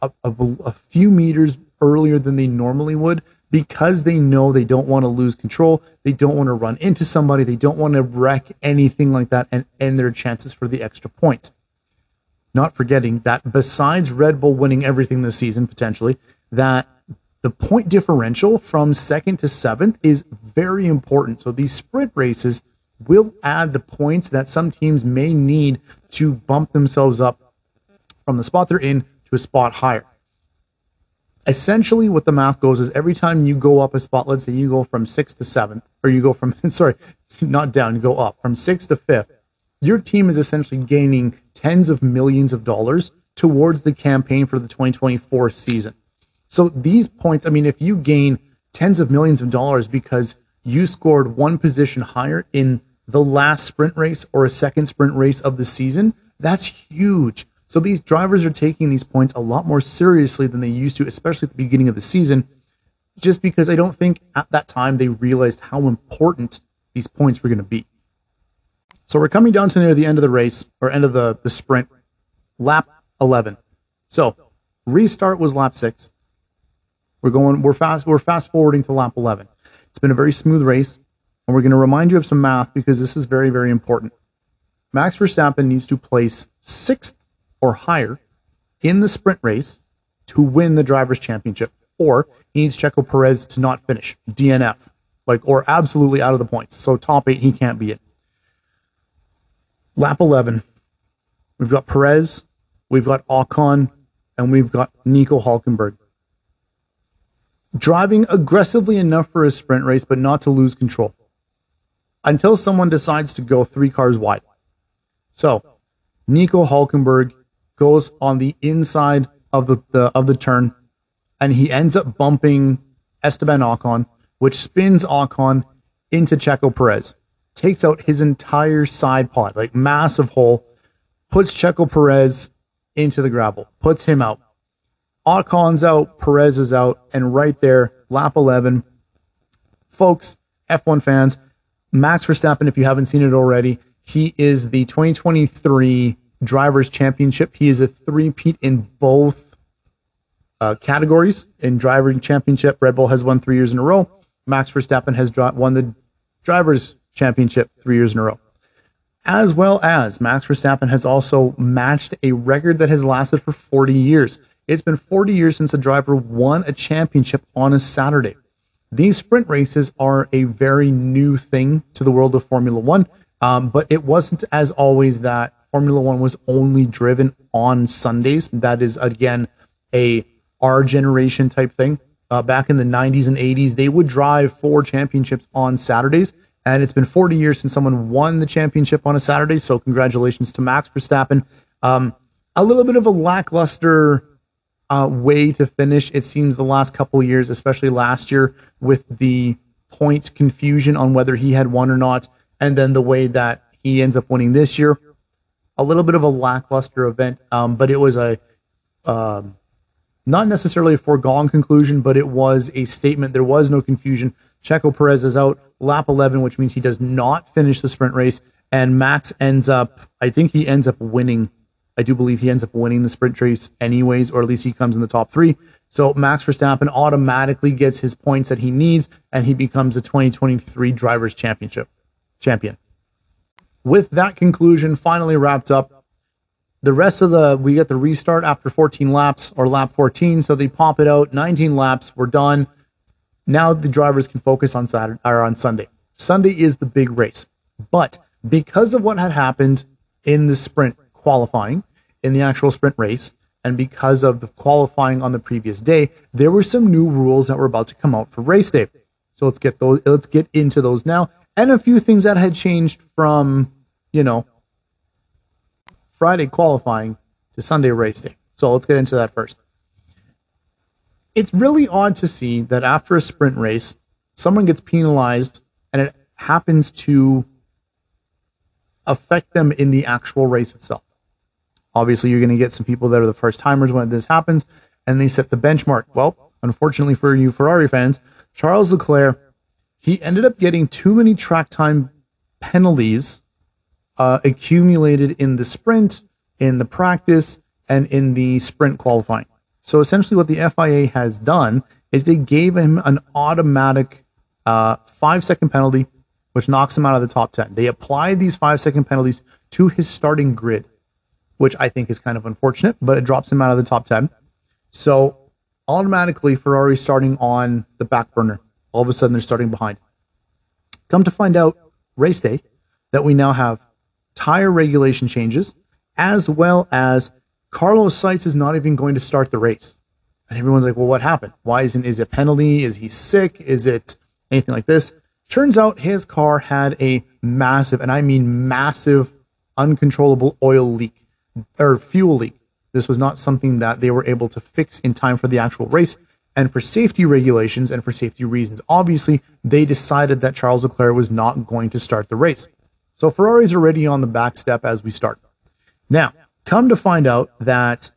a, a, a few meters earlier than they normally would because they know they don't want to lose control. They don't want to run into somebody. They don't want to wreck anything like that and end their chances for the extra point. Not forgetting that besides Red Bull winning everything this season, potentially, that the point differential from second to seventh is very important. So these sprint races will add the points that some teams may need to bump themselves up from the spot they're in to a spot higher essentially what the math goes is every time you go up a spot, let's say you go from sixth to seventh, or you go from, (laughs) sorry, not down, you go up from sixth to fifth, your team is essentially gaining tens of millions of dollars towards the campaign for the 2024 season. So these points, I mean, if you gain tens of millions of dollars because you scored one position higher in the last sprint race or a second sprint race of the season, that's huge. So these drivers are taking these points a lot more seriously than they used to, especially at the beginning of the season, just because I don't think at that time they realized how important these points were going to be. So we're coming down to near the end of the race or end of the, the sprint, lap 11. So restart was lap six. We're going, we're fast, we're fast forwarding to lap 11. It's been a very smooth race and we're going to remind you of some math because this is very, very important. Max Verstappen needs to place sixth or higher in the sprint race to win the drivers' championship, or he needs Checo Perez to not finish DNF, like or absolutely out of the points. So top eight, he can't be it. Lap eleven, we've got Perez, we've got Ocon, and we've got Nico Hulkenberg. driving aggressively enough for a sprint race, but not to lose control until someone decides to go three cars wide. So Nico Hulkenberg goes on the inside of the, the of the turn, and he ends up bumping Esteban Ocon, which spins Ocon into Checo Perez, takes out his entire side pod, like massive hole, puts Checo Perez into the gravel, puts him out. Ocon's out, Perez is out, and right there, lap 11. Folks, F1 fans, Max Verstappen, if you haven't seen it already, he is the 2023 Drivers' Championship. He is a three-peat in both uh, categories. In Driving Championship, Red Bull has won three years in a row. Max Verstappen has won the Drivers' Championship three years in a row. As well as Max Verstappen has also matched a record that has lasted for 40 years. It's been 40 years since a driver won a championship on a Saturday. These sprint races are a very new thing to the world of Formula One, um, but it wasn't as always that Formula One was only driven on Sundays. That is, again, a our generation type thing. Uh, back in the 90s and 80s, they would drive four championships on Saturdays. And it's been 40 years since someone won the championship on a Saturday. So congratulations to Max Verstappen. Um, a little bit of a lackluster uh, way to finish. It seems the last couple of years, especially last year, with the point confusion on whether he had won or not, and then the way that he ends up winning this year. A little bit of a lackluster event, um, but it was a um, not necessarily a foregone conclusion, but it was a statement. There was no confusion. Checo Perez is out lap 11, which means he does not finish the sprint race, and Max ends up. I think he ends up winning I do believe he ends up winning the sprint race anyways, or at least he comes in the top three. So Max Verstappen automatically gets his points that he needs, and he becomes the 2023 Drivers' Championship champion. With that conclusion finally wrapped up, the rest of the we get the restart after 14 laps or lap 14, so they pop it out. 19 laps, we're done. Now the drivers can focus on Saturday or on Sunday. Sunday is the big race, but because of what had happened in the sprint qualifying in the actual sprint race. And because of the qualifying on the previous day, there were some new rules that were about to come out for race day. So let's get those, let's get into those now. And a few things that had changed from, you know, Friday qualifying to Sunday race day. So let's get into that first. It's really odd to see that after a sprint race, someone gets penalized and it happens to affect them in the actual race itself. Obviously, you're going to get some people that are the first timers when this happens, and they set the benchmark. Well, unfortunately for you Ferrari fans, Charles Leclerc, he ended up getting too many track time penalties uh, accumulated in the sprint, in the practice, and in the sprint qualifying. So essentially, what the FIA has done is they gave him an automatic uh, five second penalty, which knocks him out of the top 10. They applied these five second penalties to his starting grid which I think is kind of unfortunate, but it drops him out of the top 10. So automatically, Ferrari starting on the back burner. All of a sudden, they're starting behind. Come to find out, race day, that we now have tire regulation changes, as well as Carlos Sainz is not even going to start the race. And everyone's like, well, what happened? Why isn't, is it a penalty? Is he sick? Is it anything like this? Turns out his car had a massive, and I mean massive, uncontrollable oil leak or fuel leak. This was not something that they were able to fix in time for the actual race. And for safety regulations and for safety reasons, obviously, they decided that Charles Leclerc was not going to start the race. So Ferrari's already on the back step as we start. Now, come to find out that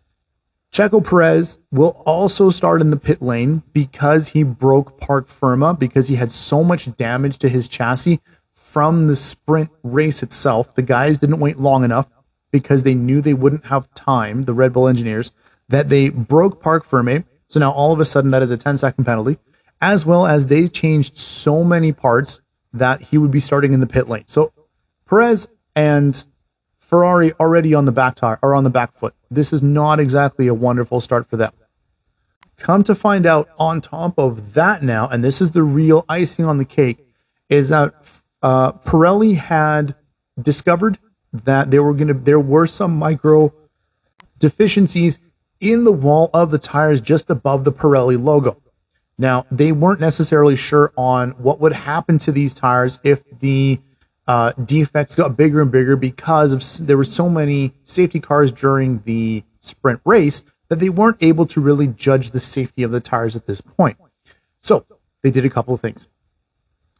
Checo Perez will also start in the pit lane because he broke parc fermé, because he had so much damage to his chassis from the sprint race itself. The guys didn't wait long enough because they knew they wouldn't have time, the Red Bull engineers, that they broke parc fermé. So now all of a sudden that is a 10 second penalty, as well as they changed so many parts that he would be starting in the pit lane. So Perez and Ferrari already on the back tire or on the back foot. This is not exactly a wonderful start for them. Come to find out on top of that now, and this is the real icing on the cake, is that uh, Pirelli had discovered that there were going to there were some micro deficiencies in the wall of the tires just above the Pirelli logo. Now, they weren't necessarily sure on what would happen to these tires if the uh, defects got bigger and bigger because of there were so many safety cars during the sprint race that they weren't able to really judge the safety of the tires at this point. So they did a couple of things.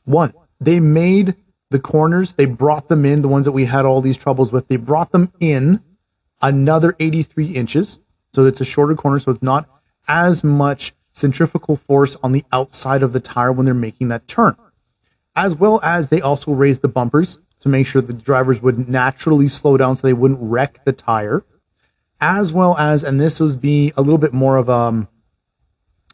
One, they made the corners, they brought them in, the ones that we had all these troubles with, they brought them in another 83 inches. So it's a shorter corner, so it's not as much centrifugal force on the outside of the tire when they're making that turn. As well as they also raised the bumpers to make sure the drivers would naturally slow down so they wouldn't wreck the tire. As well as, and this was be a little bit more of um,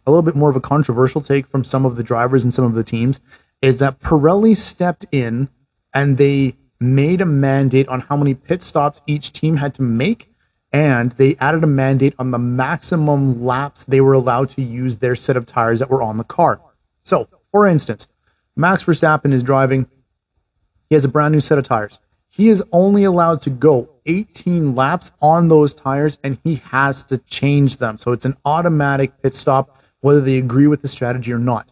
a little bit more of a controversial take from some of the drivers and some of the teams, is that Pirelli stepped in and they made a mandate on how many pit stops each team had to make and they added a mandate on the maximum laps they were allowed to use their set of tires that were on the car. So, for instance, Max Verstappen is driving, he has a brand new set of tires. He is only allowed to go 18 laps on those tires and he has to change them. So it's an automatic pit stop, whether they agree with the strategy or not.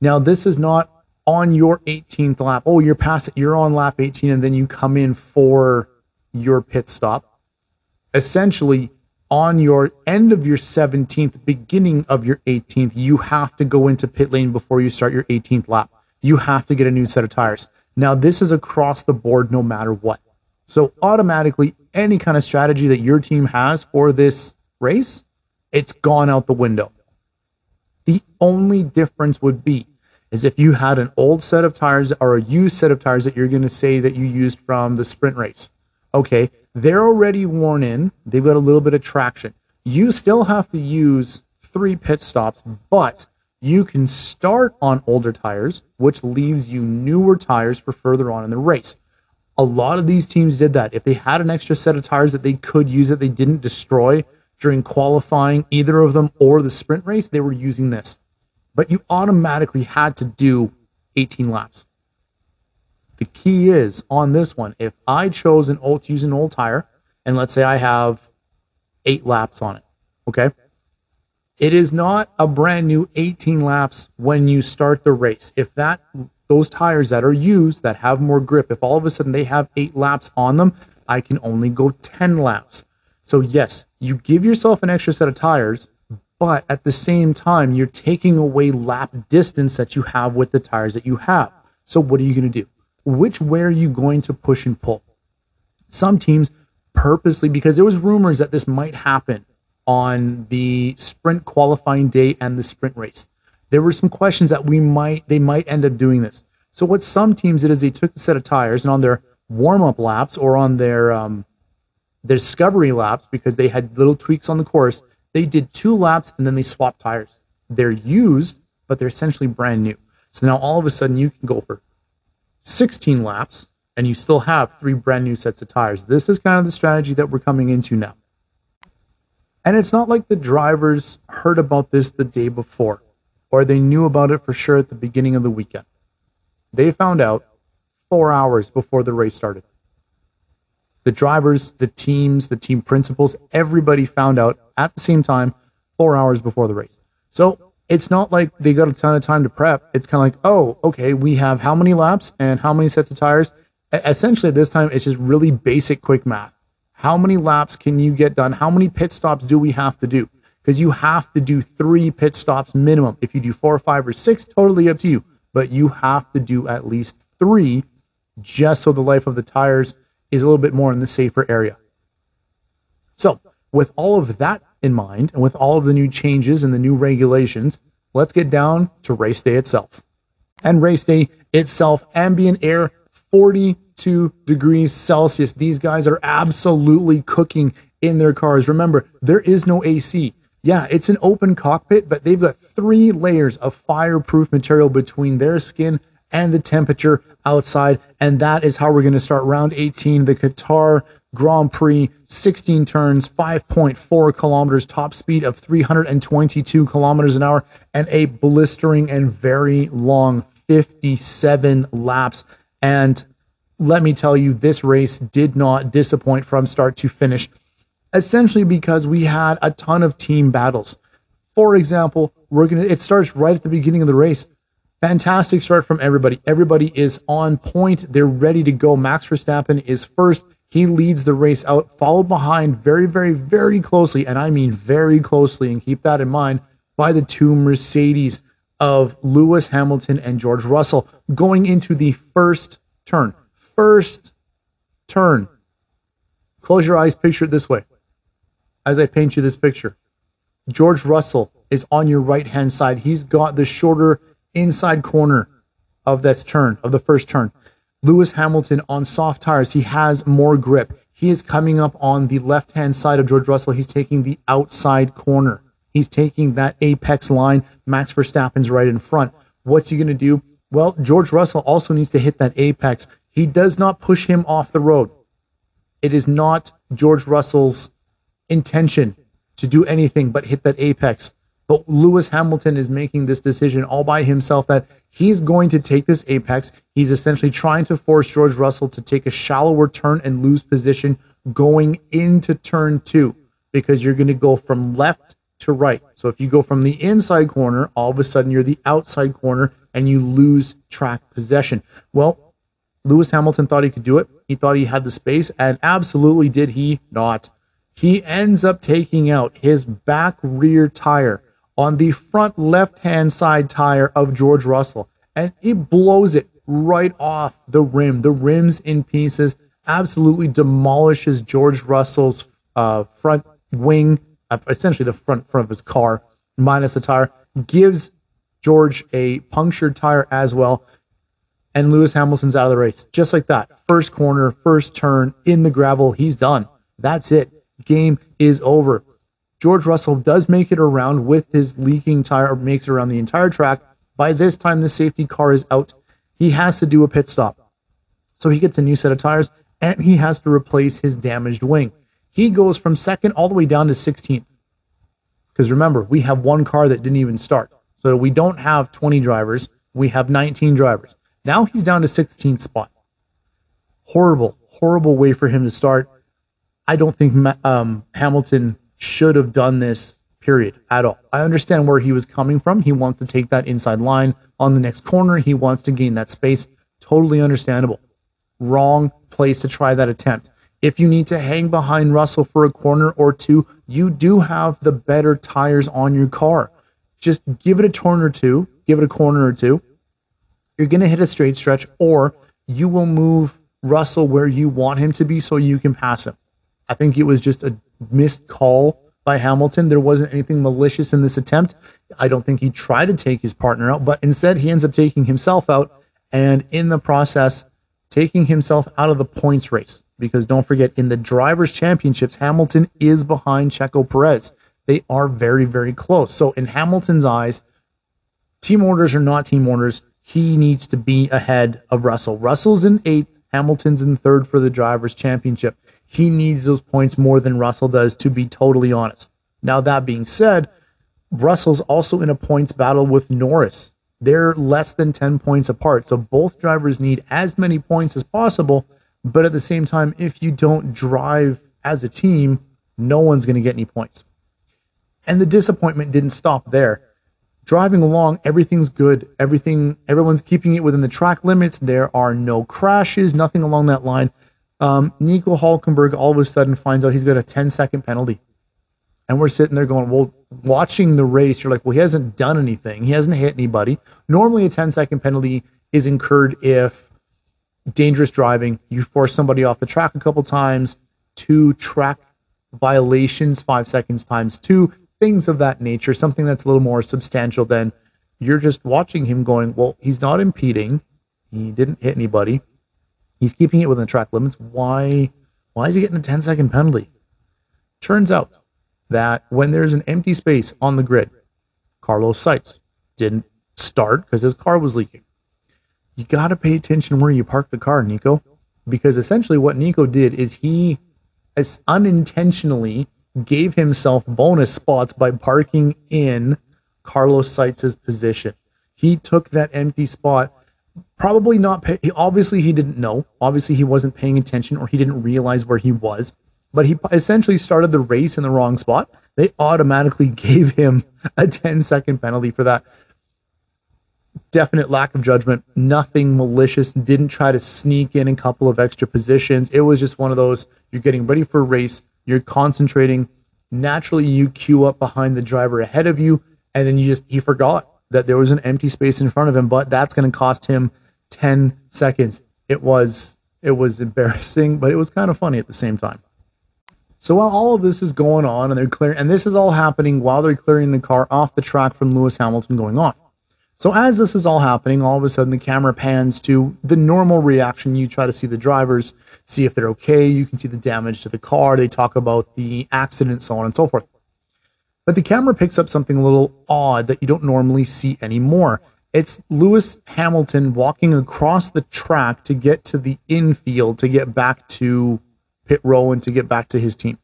Now, this is not on your 18th lap. Oh, you're past it, you're on lap 18, and then you come in for your pit stop essentially on your end of your 17th, beginning of your 18th, you have to go into pit lane before you start your 18th lap. You have to get a new set of tires. Now, this is across the board no matter what. So, automatically, any kind of strategy that your team has for this race, it's gone out the window. The only difference would be is if you had an old set of tires or a used set of tires that you're going to say that you used from the sprint race. Okay, they're already worn in. They've got a little bit of traction. You still have to use three pit stops, but you can start on older tires, which leaves you newer tires for further on in the race. A lot of these teams did that. If they had an extra set of tires that they could use that they didn't destroy during qualifying, either of them or the sprint race, they were using this. But you automatically had to do 18 laps. The key is on this one, if I chose an old to use an old tire, and let's say I have eight laps on it, okay? It is not a brand new 18 laps when you start the race. If that those tires that are used that have more grip, if all of a sudden they have eight laps on them, I can only go 10 laps. So yes, you give yourself an extra set of tires, but at the same time, you're taking away lap distance that you have with the tires that you have. So what are you going to do? which way are you going to push and pull? Some teams purposely, because there was rumors that this might happen on the sprint qualifying day and the sprint race. There were some questions that we might, they might end up doing this. So what some teams did is they took the set of tires and on their warm up laps or on their, um, their discovery laps, because they had little tweaks on the course, they did two laps and then they swapped tires. They're used, but they're essentially brand new. So now all of a sudden you can go for 16 laps and you still have three brand new sets of tires. This is kind of the strategy that we're coming into now. And it's not like the drivers heard about this the day before or they knew about it for sure at the beginning of the weekend. They found out four hours before the race started. The drivers, the teams, the team principals, everybody found out at the same time four hours before the race. So it's not like they got a ton of time to prep. It's kind of like, oh, okay, we have how many laps and how many sets of tires. Essentially, at this time, it's just really basic, quick math. How many laps can you get done? How many pit stops do we have to do? Because you have to do three pit stops minimum. If you do four, five, or six, totally up to you. But you have to do at least three just so the life of the tires is a little bit more in the safer area. So, with all of that in mind, and with all of the new changes and the new regulations, let's get down to race day itself. And race day itself, ambient air, 42 degrees Celsius. These guys are absolutely cooking in their cars. Remember, there is no AC. Yeah, it's an open cockpit, but they've got three layers of fireproof material between their skin and the temperature outside. And that is how we're going to start round 18, the Qatar Grand Prix, 16 turns, 5.4 kilometers, top speed of 322 kilometers an hour, and a blistering and very long 57 laps. And let me tell you, this race did not disappoint from start to finish, essentially because we had a ton of team battles. For example, we're gonna it starts right at the beginning of the race. Fantastic start from everybody. Everybody is on point. They're ready to go. Max Verstappen is first. He leads the race out, followed behind very, very, very closely, and I mean very closely, and keep that in mind, by the two Mercedes of Lewis Hamilton and George Russell going into the first turn. First turn. Close your eyes, picture it this way. As I paint you this picture, George Russell is on your right hand side. He's got the shorter inside corner of this turn, of the first turn. Lewis Hamilton on soft tires, he has more grip. He is coming up on the left hand side of George Russell. He's taking the outside corner. He's taking that apex line. Max Verstappen's right in front. What's he going to do? Well, George Russell also needs to hit that apex. He does not push him off the road. It is not George Russell's intention to do anything but hit that apex. But Lewis Hamilton is making this decision all by himself that he's going to take this apex. He's essentially trying to force George Russell to take a shallower turn and lose position going into turn two because you're going to go from left to right. So if you go from the inside corner, all of a sudden you're the outside corner and you lose track possession. Well, Lewis Hamilton thought he could do it. He thought he had the space, and absolutely did he not. He ends up taking out his back rear tire on the front left hand side tire of George Russell, and he blows it right off the rim. The rim's in pieces, absolutely demolishes George Russell's uh, front wing essentially the front front of his car minus the tire, gives George a punctured tire as well, and Lewis Hamilton's out of the race. Just like that. First corner, first turn in the gravel, he's done. That's it. Game is over. George Russell does make it around with his leaking tire, makes it around the entire track. By this time, the safety car is out. He has to do a pit stop. So he gets a new set of tires and he has to replace his damaged wing. He goes from second all the way down to 16th. Because remember, we have one car that didn't even start. So we don't have 20 drivers. We have 19 drivers. Now he's down to 16th spot. Horrible, horrible way for him to start. I don't think um, Hamilton should have done this, period, at all. I understand where he was coming from. He wants to take that inside line on the next corner. He wants to gain that space. Totally understandable. Wrong place to try that attempt. If you need to hang behind Russell for a corner or two, you do have the better tires on your car. Just give it a turn or two, give it a corner or two. You're going to hit a straight stretch, or you will move Russell where you want him to be so you can pass him. I think it was just a missed call by Hamilton. There wasn't anything malicious in this attempt. I don't think he tried to take his partner out, but instead he ends up taking himself out and in the process taking himself out of the points race because don't forget, in the drivers' championships, Hamilton is behind Checo Perez. They are very, very close. So, in Hamilton's eyes, team orders are not team orders. He needs to be ahead of Russell. Russell's in eighth, Hamilton's in third for the drivers' championship. He needs those points more than Russell does, to be totally honest. Now, that being said, Russell's also in a points battle with Norris. They're less than 10 points apart. So both drivers need as many points as possible but at the same time, if you don't drive as a team, no one's going to get any points. And the disappointment didn't stop there. Driving along, everything's good. Everything, everyone's keeping it within the track limits. There are no crashes, nothing along that line. Um, Nico Hulkenberg all of a sudden finds out he's got a 10 second penalty. And we're sitting there going, well, watching the race, you're like, well, he hasn't done anything. He hasn't hit anybody. Normally, a 10 second penalty is incurred if dangerous driving. You force somebody off the track a couple times, two track violations, five seconds times two, things of that nature, something that's a little more substantial than you're just watching him going, well, he's not impeding. He didn't hit anybody. He's keeping it within the track limits. Why, why is he getting a 10 second penalty? Turns out that when there's an empty space on the grid, Carlos Sainz didn't start because his car was leaking you got to pay attention where you park the car, Nico, because essentially what Nico did is he as unintentionally gave himself bonus spots by parking in Carlos Sainz's position. He took that empty spot, probably not. Pay, obviously, he didn't know. Obviously, he wasn't paying attention or he didn't realize where he was. But he essentially started the race in the wrong spot. They automatically (laughs) gave him a 10 second penalty for that. Definite lack of judgment, nothing malicious, didn't try to sneak in a couple of extra positions. It was just one of those you're getting ready for a race, you're concentrating. Naturally, you queue up behind the driver ahead of you, and then you just, he forgot that there was an empty space in front of him, but that's going to cost him 10 seconds. It was, it was embarrassing, but it was kind of funny at the same time. So while all of this is going on and they're clearing, and this is all happening while they're clearing the car off the track from Lewis Hamilton going off. So as this is all happening, all of a sudden the camera pans to the normal reaction. You try to see the drivers, see if they're okay. You can see the damage to the car. They talk about the accident, so on and so forth. But the camera picks up something a little odd that you don't normally see anymore. It's Lewis Hamilton walking across the track to get to the infield to get back to pit row and to get back to his team,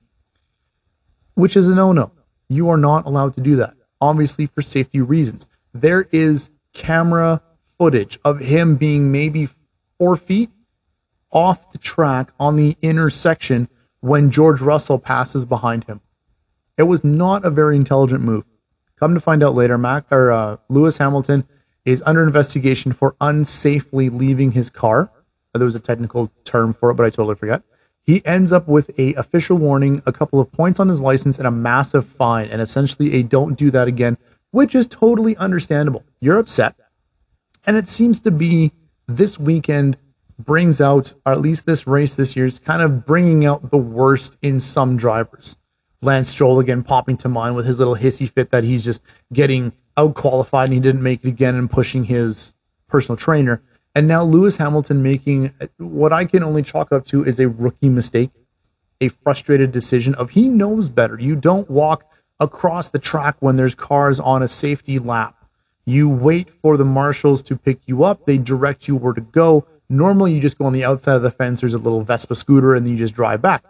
which is a no no. You are not allowed to do that, obviously, for safety reasons. There is camera footage of him being maybe four feet off the track on the intersection when George Russell passes behind him. It was not a very intelligent move. Come to find out later, Mac or uh, Lewis Hamilton is under investigation for unsafely leaving his car. There was a technical term for it, but I totally forgot. He ends up with a official warning, a couple of points on his license, and a massive fine, and essentially a don't do that again, which is totally understandable. You're upset, and it seems to be this weekend brings out, or at least this race this year is kind of bringing out the worst in some drivers. Lance Stroll again popping to mind with his little hissy fit that he's just getting out qualified and he didn't make it again and pushing his personal trainer. And now Lewis Hamilton making what I can only chalk up to is a rookie mistake, a frustrated decision of he knows better. You don't walk across the track when there's cars on a safety lap. You wait for the marshals to pick you up. They direct you where to go. Normally, you just go on the outside of the fence. There's a little Vespa scooter, and then you just drive back.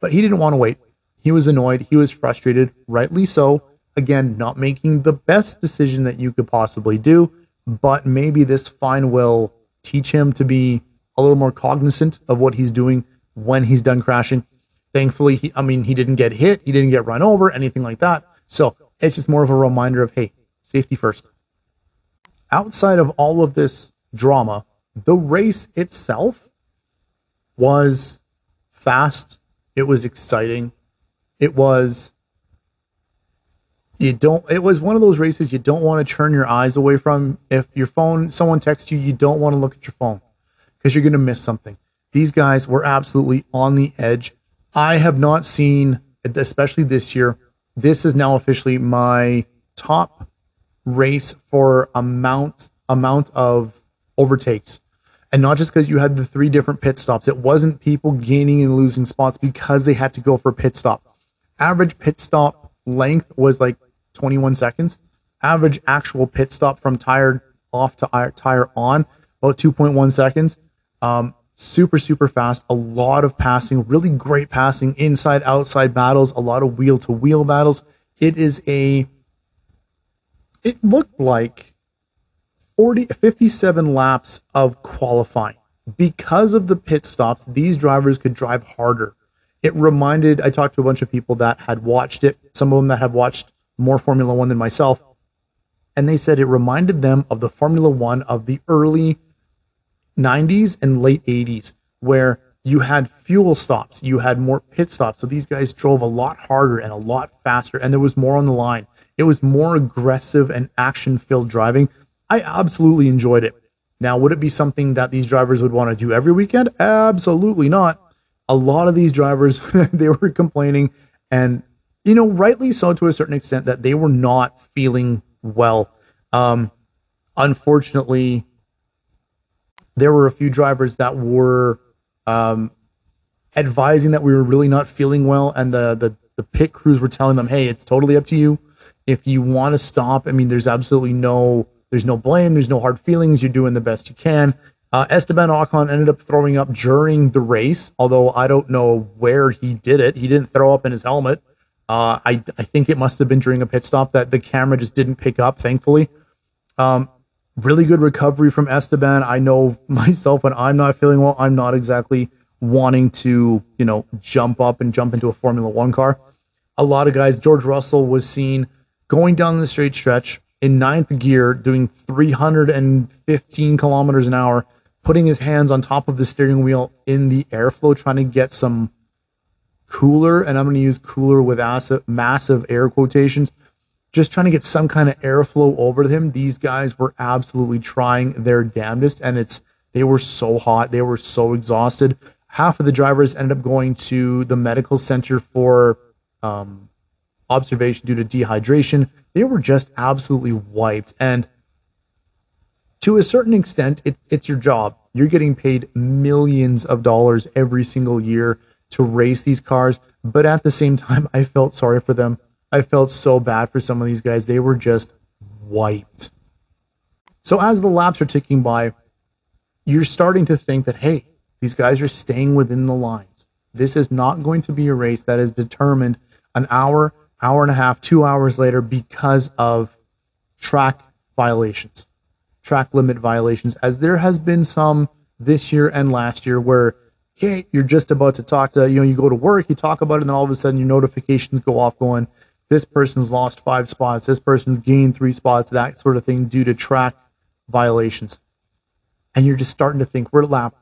But he didn't want to wait. He was annoyed. He was frustrated, rightly so. Again, not making the best decision that you could possibly do, but maybe this fine will teach him to be a little more cognizant of what he's doing when he's done crashing. Thankfully, he, I mean, he didn't get hit, he didn't get run over, anything like that. So it's just more of a reminder of, hey, safety first. Outside of all of this drama, the race itself was fast. It was exciting. It was you don't it was one of those races you don't want to turn your eyes away from. If your phone someone texts you, you don't want to look at your phone because you're going to miss something. These guys were absolutely on the edge. I have not seen especially this year. This is now officially my top race for amount amount of overtakes and not just because you had the three different pit stops. It wasn't people gaining and losing spots because they had to go for pit stop average pit stop length was like 21 seconds. Average actual pit stop from tire off to tire on about 2.1 seconds. Um, super super fast. A lot of passing, really great passing, inside outside battles, a lot of wheel to wheel battles. It is a. It looked like 40, 57 laps of qualifying. Because of the pit stops, these drivers could drive harder it reminded I talked to a bunch of people that had watched it, some of them that have watched more Formula One than myself, and they said it reminded them of the Formula One of the early 90s and late 80s, where you had fuel stops, you had more pit stops. So these guys drove a lot harder and a lot faster, and there was more on the line. It was more aggressive and action filled driving. I absolutely enjoyed it. Now, would it be something that these drivers would want to do every weekend? Absolutely not a lot of these drivers (laughs) they were complaining and you know rightly so to a certain extent that they were not feeling well um, unfortunately there were a few drivers that were um, advising that we were really not feeling well and the, the the pit crews were telling them hey it's totally up to you if you want to stop i mean there's absolutely no there's no blame there's no hard feelings you're doing the best you can uh, Esteban Ocon ended up throwing up during the race, although I don't know where he did it. He didn't throw up in his helmet. Uh, I, I think it must have been during a pit stop that the camera just didn't pick up, thankfully. Um, really good recovery from Esteban. I know (laughs) myself when I'm not feeling well, I'm not exactly wanting to, you know, jump up and jump into a Formula One car. a lot of guys, George Russell was seen going down the straight stretch in ninth gear, doing 315 kilometers an hour, putting his hands on top of the steering wheel in the airflow, trying to get some cooler, and I'm going to use cooler with massive air quotations, just trying to get some kind of airflow over him. These guys were absolutely trying their damnedest, and it's they were so hot, they were so exhausted. Half of the drivers ended up going to the medical center for um, observation due to dehydration. They were just absolutely wiped, and to a certain extent, it, it's your job. You're getting paid millions of dollars every single year to race these cars. But at the same time, I felt sorry for them. I felt so bad for some of these guys. They were just wiped. So as the laps are ticking by, you're starting to think that, hey, these guys are staying within the lines. This is not going to be a race that is determined an hour, hour and a half, two hours later because of track violations, track limit violations, as there has been some this year and last year where okay, you're just about to talk to, you know, you go to work, you talk about it, and then all of a sudden your notifications go off going, this person's lost five spots, this person's gained three spots, that sort of thing due to track violations. And you're just starting to think we're lap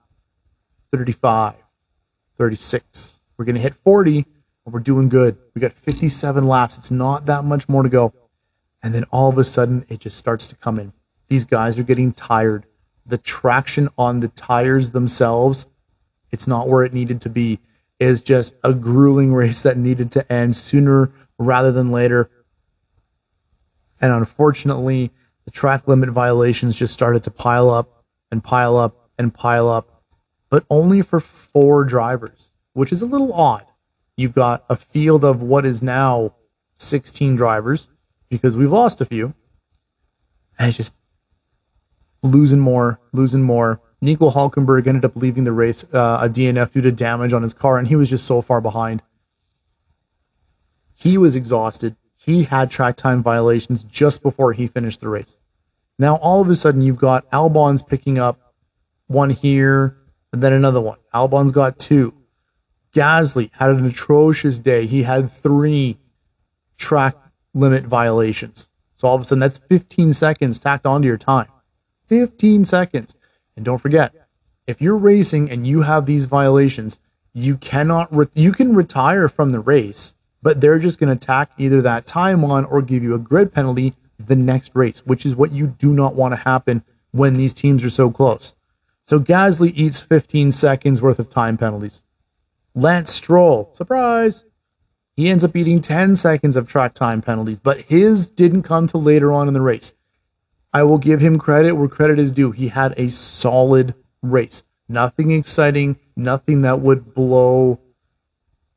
35, 36. We're going to hit 40 and we're doing good. We got 57 laps. It's not that much more to go. And then all of a sudden it just starts to come in. These guys are getting tired. The traction on the tires themselves it's not where it needed to be. Is just a grueling race that needed to end sooner rather than later. And unfortunately, the track limit violations just started to pile up and pile up and pile up, but only for four drivers, which is a little odd. You've got a field of what is now 16 drivers because we've lost a few. And it's just losing more, losing more. Nico Hulkenberg ended up leaving the race uh, a DNF due to damage on his car, and he was just so far behind. He was exhausted. He had track time violations just before he finished the race. Now, all of a sudden, you've got Albon's picking up one here and then another one. Albon's got two. Gasly had an atrocious day. He had three track limit violations. So all of a sudden, that's 15 seconds tacked onto your time. 15 seconds. And don't forget, if you're racing and you have these violations, you cannot re- you can retire from the race, but they're just going to tack either that time on or give you a grid penalty the next race, which is what you do not want to happen when these teams are so close. So Gasly eats 15 seconds worth of time penalties. Lance Stroll, surprise, he ends up eating 10 seconds of track time penalties, but his didn't come till later on in the race. I will give him credit where credit is due. He had a solid race. Nothing exciting, nothing that would blow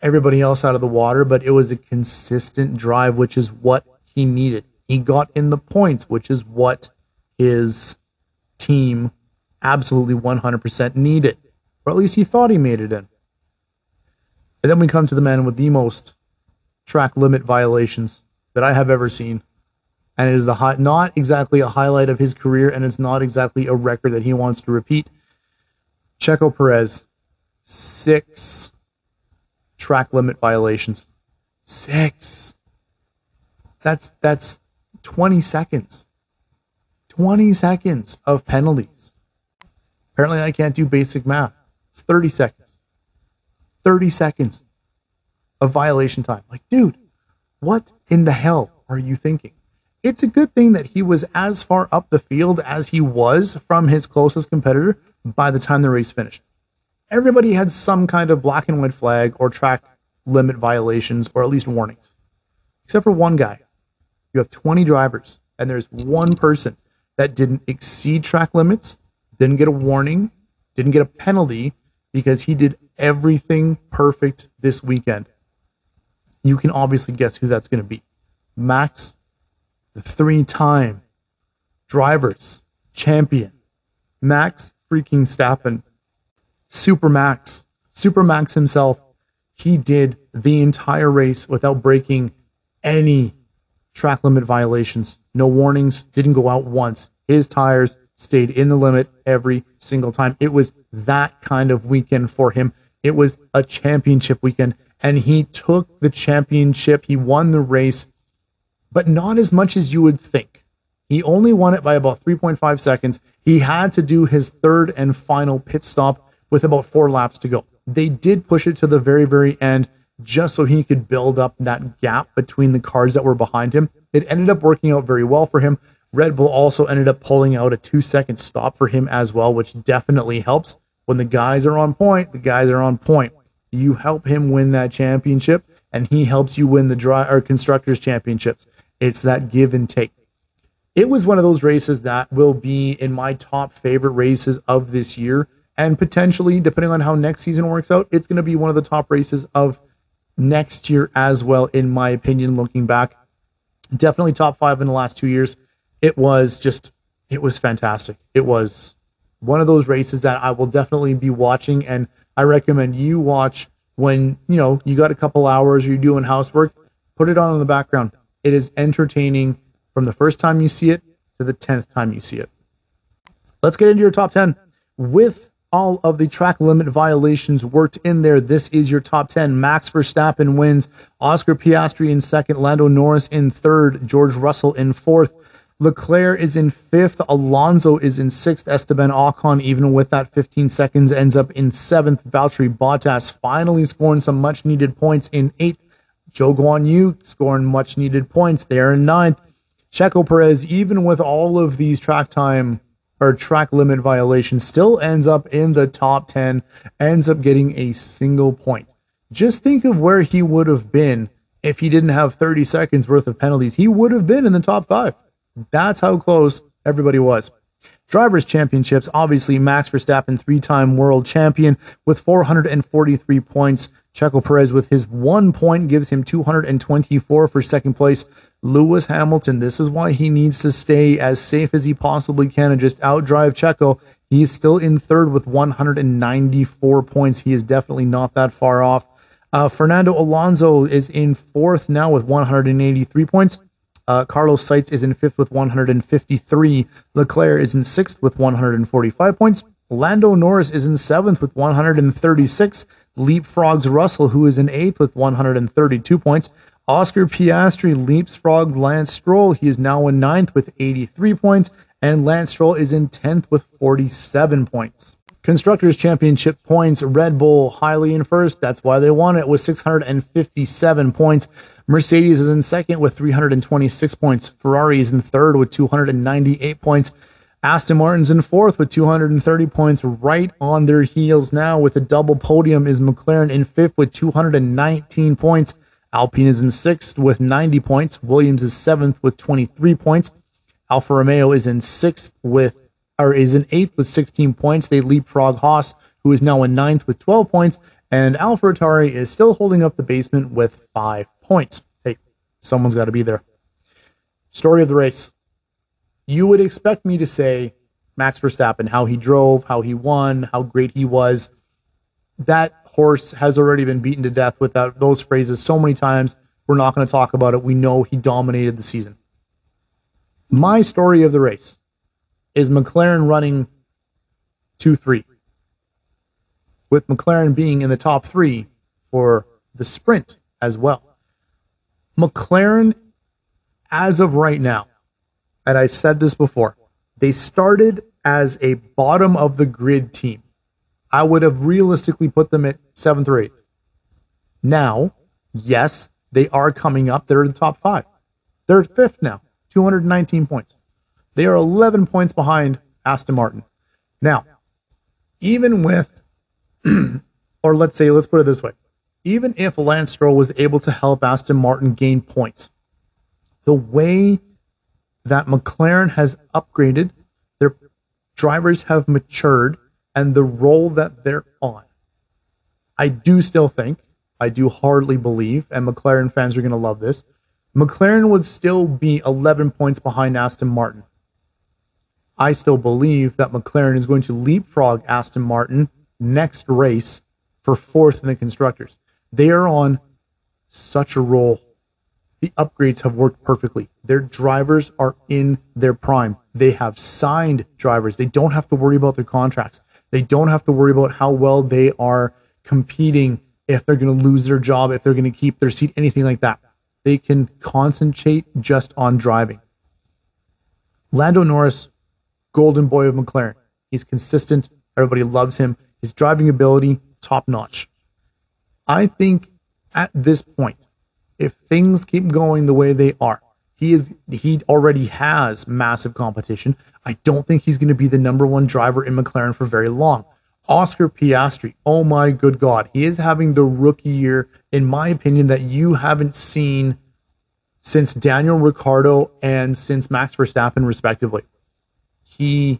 everybody else out of the water, but it was a consistent drive, which is what he needed. He got in the points, which is what his team absolutely 100% needed, or at least he thought he made it in. And then we come to the man with the most track limit violations that I have ever seen and it is the high, not exactly a highlight of his career, and it's not exactly a record that he wants to repeat. Checo Perez, six track limit violations. Six. That's that's 20 seconds. 20 seconds of penalties. Apparently I can't do basic math. It's 30 seconds. 30 seconds of violation time. Like, dude, what in the hell are you thinking? it's a good thing that he was as far up the field as he was from his closest competitor by the time the race finished. Everybody had some kind of black and white flag or track limit violations or at least warnings, except for one guy. You have 20 drivers, and there's one person that didn't exceed track limits, didn't get a warning, didn't get a penalty because he did everything perfect this weekend. You can obviously guess who that's going to be. Max the three time drivers champion, Max freaking Stappen, Super Max, Super Max himself. He did the entire race without breaking any track limit violations. No warnings, didn't go out once. His tires stayed in the limit every single time. It was that kind of weekend for him. It was a championship weekend and he took the championship. He won the race, but not as much as you would think. He only won it by about 3.5 seconds. He had to do his third and final pit stop with about four laps to go. They did push it to the very, very end just so he could build up that gap between the cars that were behind him. It ended up working out very well for him. Red Bull also ended up pulling out a two second stop for him as well, which definitely helps. When the guys are on point, the guys are on point. You help him win that championship, and he helps you win the dry or constructors championships. It's that give and take. It was one of those races that will be in my top favorite races of this year, and potentially, depending on how next season works out, it's going to be one of the top races of next year as well, in my opinion, looking back. Definitely top five in the last two years. It was just, it was fantastic. It was one of those races that I will definitely be watching, and I recommend you watch when you know you got a couple hours, you're doing housework. Put it on in the background. It is entertaining from the first time you see it to the tenth time you see it. Let's get into your top ten with all of the track limit violations worked in there. This is your top 10. Max Verstappen wins. Oscar Piastri in second. Lando Norris in third. George Russell in fourth. Leclerc is in fifth. Alonso is in sixth. Esteban Ocon, even with that 15 seconds, ends up in seventh. Valtteri Bottas finally scoring some much needed points in eighth. Zhou Guan Yu scoring much needed points there in ninth. Checo Perez, even with all of these track time or track limit violations, still ends up in the top 10, ends up getting a single point. Just think of where he would have been if he didn't have 30 seconds worth of penalties. He would have been in the top five. That's how close everybody was. Drivers' Championships, obviously, Max Verstappen, three time world champion with 443 points. Checo Perez, with his one point, gives him 224 for second place. Lewis Hamilton, this is why he needs to stay as safe as he possibly can and just outdrive Checo. He's still in third with 194 points. He is definitely not that far off. Uh, Fernando Alonso is in fourth now with 183 points. Uh, Carlos Sainz is in fifth with 153. Leclerc is in sixth with 145 points. Lando Norris is in seventh with 136. Leapfrogs Russell, who is in eighth with 132 points. Oscar Piastri leapsfrogged Lance Stroll. He is now in ninth with 83 points, and Lance Stroll is in 10th with 47 points. Constructors Championship points, Red Bull highly in first. That's why they won it with 657 points. Mercedes is in second with 326 points. Ferrari is in third with 298 points. Aston Martin's in fourth with 230 points, right on their heels now with a double podium is McLaren in fifth with 219 points. Alpine is in sixth with 90 points. Williams is seventh with 23 points. Alfa Romeo is in sixth with, or is in eighth with 16 points. They leapfrog Haas, who is now in ninth with 12 points. And AlphaTauri is still holding up the basement with five points. Hey, someone's got to be there. Story of the race. You would expect me to say Max Verstappen, how he drove, how he won, how great he was. That horse has already been beaten to death with that, those phrases so many times. We're not going to talk about it. We know he dominated the season. My story of the race is McLaren running 2 3, with McLaren being in the top three for the sprint as well. McLaren, as of right now, and I said this before, they started as a bottom of the grid team. I would have realistically put them at seventh or eighth. Now, yes, they are coming up. They're in the top five. They're fifth now, 219 points. They are 11 points behind Aston Martin. Now, even with, (clears throat) or let's say, let's put it this way, even if Lance Stroll was able to help Aston Martin gain points, the way that McLaren has upgraded, their drivers have matured, and the role that they're on. I do still think, I do hardly believe, and McLaren fans are going to love this, McLaren would still be 11 points behind Aston Martin. I still believe that McLaren is going to leapfrog Aston Martin next race for fourth in the constructors. They are on such a roll. The upgrades have worked perfectly. Their drivers are in their prime. They have signed drivers. They don't have to worry about their contracts. They don't have to worry about how well they are competing if they're going to lose their job, if they're going to keep their seat, anything like that. They can concentrate just on driving. Lando Norris, golden boy of McLaren. He's consistent. Everybody loves him. His driving ability, top notch. I think at this point, if things keep going the way they are, he is he already has massive competition. I don't think he's going to be the number one driver in McLaren for very long. Oscar Piastri, oh my good God, he is having the rookie year, in my opinion, that you haven't seen since Daniel Ricciardo and since Max Verstappen, respectively. He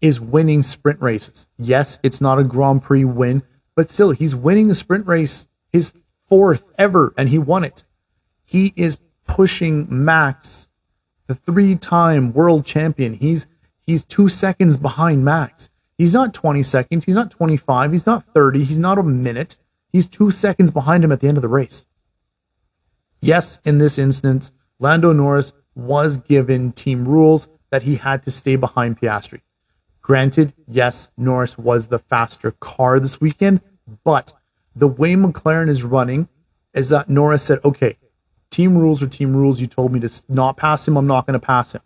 is winning sprint races. Yes, it's not a Grand Prix win, but still, he's winning the sprint race, his fourth ever, and he won it. He is pushing Max, the three-time world champion. He's he's two seconds behind Max. He's not 20 seconds. He's not 25. He's not 30. He's not a minute. He's two seconds behind him at the end of the race. Yes, in this instance, Lando Norris was given team rules that he had to stay behind Piastri. Granted, yes, Norris was the faster car this weekend, but the way McLaren is running is that Norris said, okay, team rules are team rules. You told me to not pass him. I'm not going to pass him.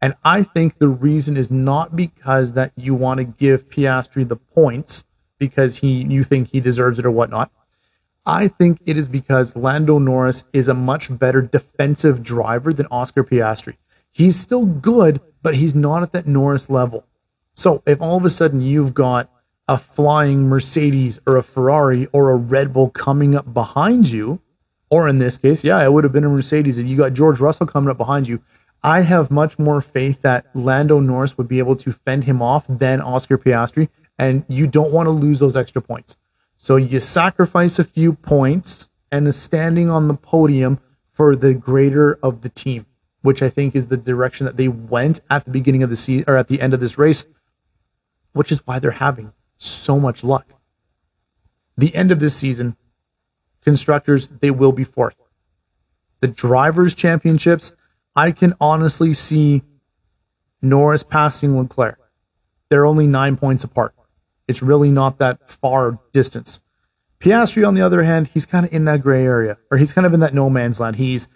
And I think the reason is not because that you want to give Piastri the points because he you think he deserves it or whatnot. I think it is because Lando Norris is a much better defensive driver than Oscar Piastri. He's still good, but he's not at that Norris level. So if all of a sudden you've got a flying Mercedes or a Ferrari or a Red Bull coming up behind you, or in this case, yeah, it would have been a Mercedes if you got George Russell coming up behind you. I have much more faith that Lando Norris would be able to fend him off than Oscar Piastri, and you don't want to lose those extra points. So you sacrifice a few points and is standing on the podium for the greater of the team, which I think is the direction that they went at the beginning of the season or at the end of this race, which is why they're having so much luck. The end of this season, constructors, they will be fourth. The drivers' championships, I can honestly see Norris passing Leclerc. They're only nine points apart. It's really not that far distance. Piastri, on the other hand, he's kind of in that gray area, or he's kind of in that no man's land. He's,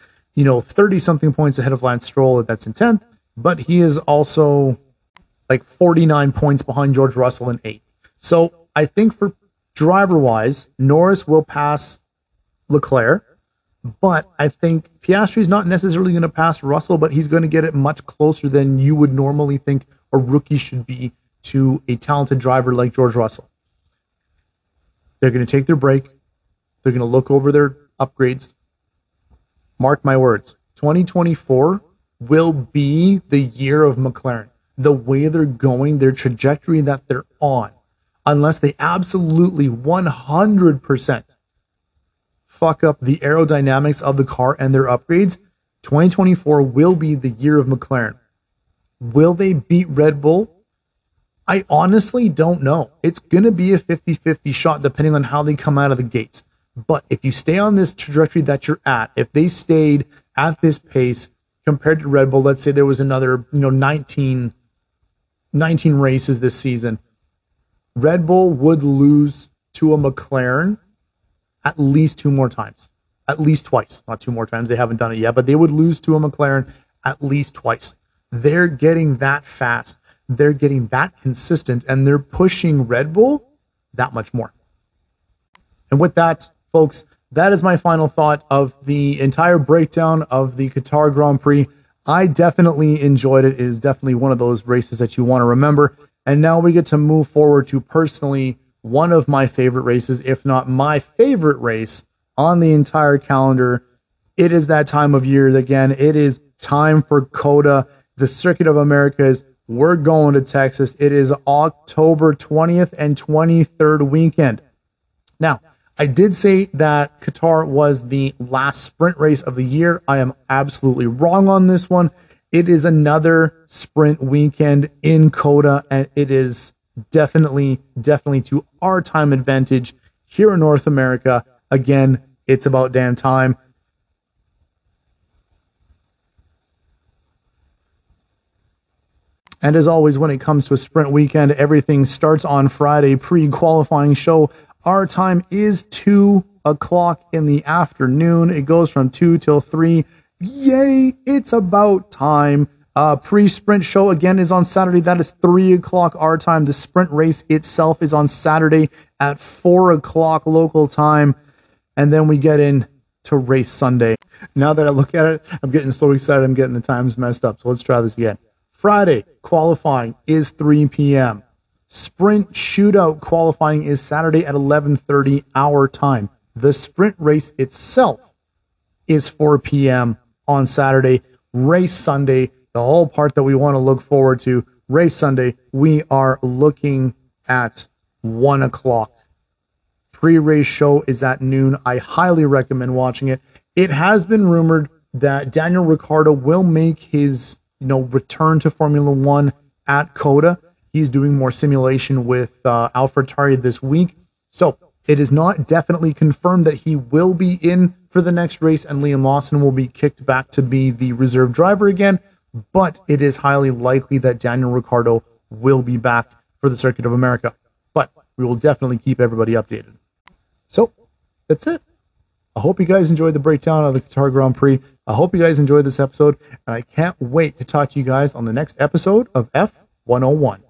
you know, 30 something points ahead of Lance Stroll, that's in 10th, but he is also like 49 points behind George Russell in eighth. So I think for driver wise, Norris will pass Leclerc. But I think Piastri is not necessarily going to pass Russell, but he's going to get it much closer than you would normally think a rookie should be to a talented driver like George Russell. They're going to take their break. They're going to look over their upgrades. Mark my words 2024 will be the year of McLaren. The way they're going, their trajectory that they're on, unless they absolutely 100% fuck up the aerodynamics of the car and their upgrades, 2024 will be the year of McLaren. Will they beat Red Bull? I honestly don't know. It's going to be a 50 50 shot depending on how they come out of the gates. But if you stay on this trajectory that you're at, if they stayed at this pace compared to Red Bull, let's say there was another, you know, 19, 19 races this season, Red Bull would lose to a McLaren at least two more times. At least twice. Not two more times. They haven't done it yet, but they would lose to a McLaren at least twice. They're getting that fast. They're getting that consistent and they're pushing Red Bull that much more. And with that, folks, that is my final thought of the entire breakdown of the Qatar Grand Prix. I definitely enjoyed it. It is definitely one of those races that you want to remember. And now we get to move forward to personally one of my favorite races, if not my favorite race on the entire calendar. It is that time of year again. It is time for COTA, the Circuit of Americas. We're going to Texas. It is October 20th and 23rd weekend. Now, I did say that Qatar was the last sprint race of the year. I am absolutely wrong on this one. It is another sprint weekend in COTA, and it is definitely, definitely to our time advantage here in North America. Again, it's about damn time. And as always, when it comes to a sprint weekend, everything starts on Friday, pre qualifying show Our time is 2 o'clock in the afternoon. It goes from 2 till 3. Yay, it's about time. Uh, Pre sprint show again is on Saturday. That is 3 o'clock our time. The sprint race itself is on Saturday at 4 o'clock local time. And then we get in to race Sunday. Now that I look at it, I'm getting so excited. I'm getting the times messed up. So let's try this again. Friday qualifying is 3 p.m. Sprint shootout qualifying is Saturday at 11:30 our time. The sprint race itself is 4 p.m. on Saturday. Race Sunday, the whole part that we want to look forward to. Race Sunday, we are looking at one o'clock. Pre-race show is at noon. I highly recommend watching it. It has been rumored that Daniel Ricciardo will make his you know return to Formula One at COTA. He's doing more simulation with uh, Tauri this week, so it is not definitely confirmed that he will be in for the next race, and Liam Lawson will be kicked back to be the reserve driver again. But it is highly likely that Daniel Ricciardo will be back for the Circuit of America. But we will definitely keep everybody updated. So that's it. I hope you guys enjoyed the breakdown of the Qatar Grand Prix. I hope you guys enjoyed this episode, and I can't wait to talk to you guys on the next episode of F101.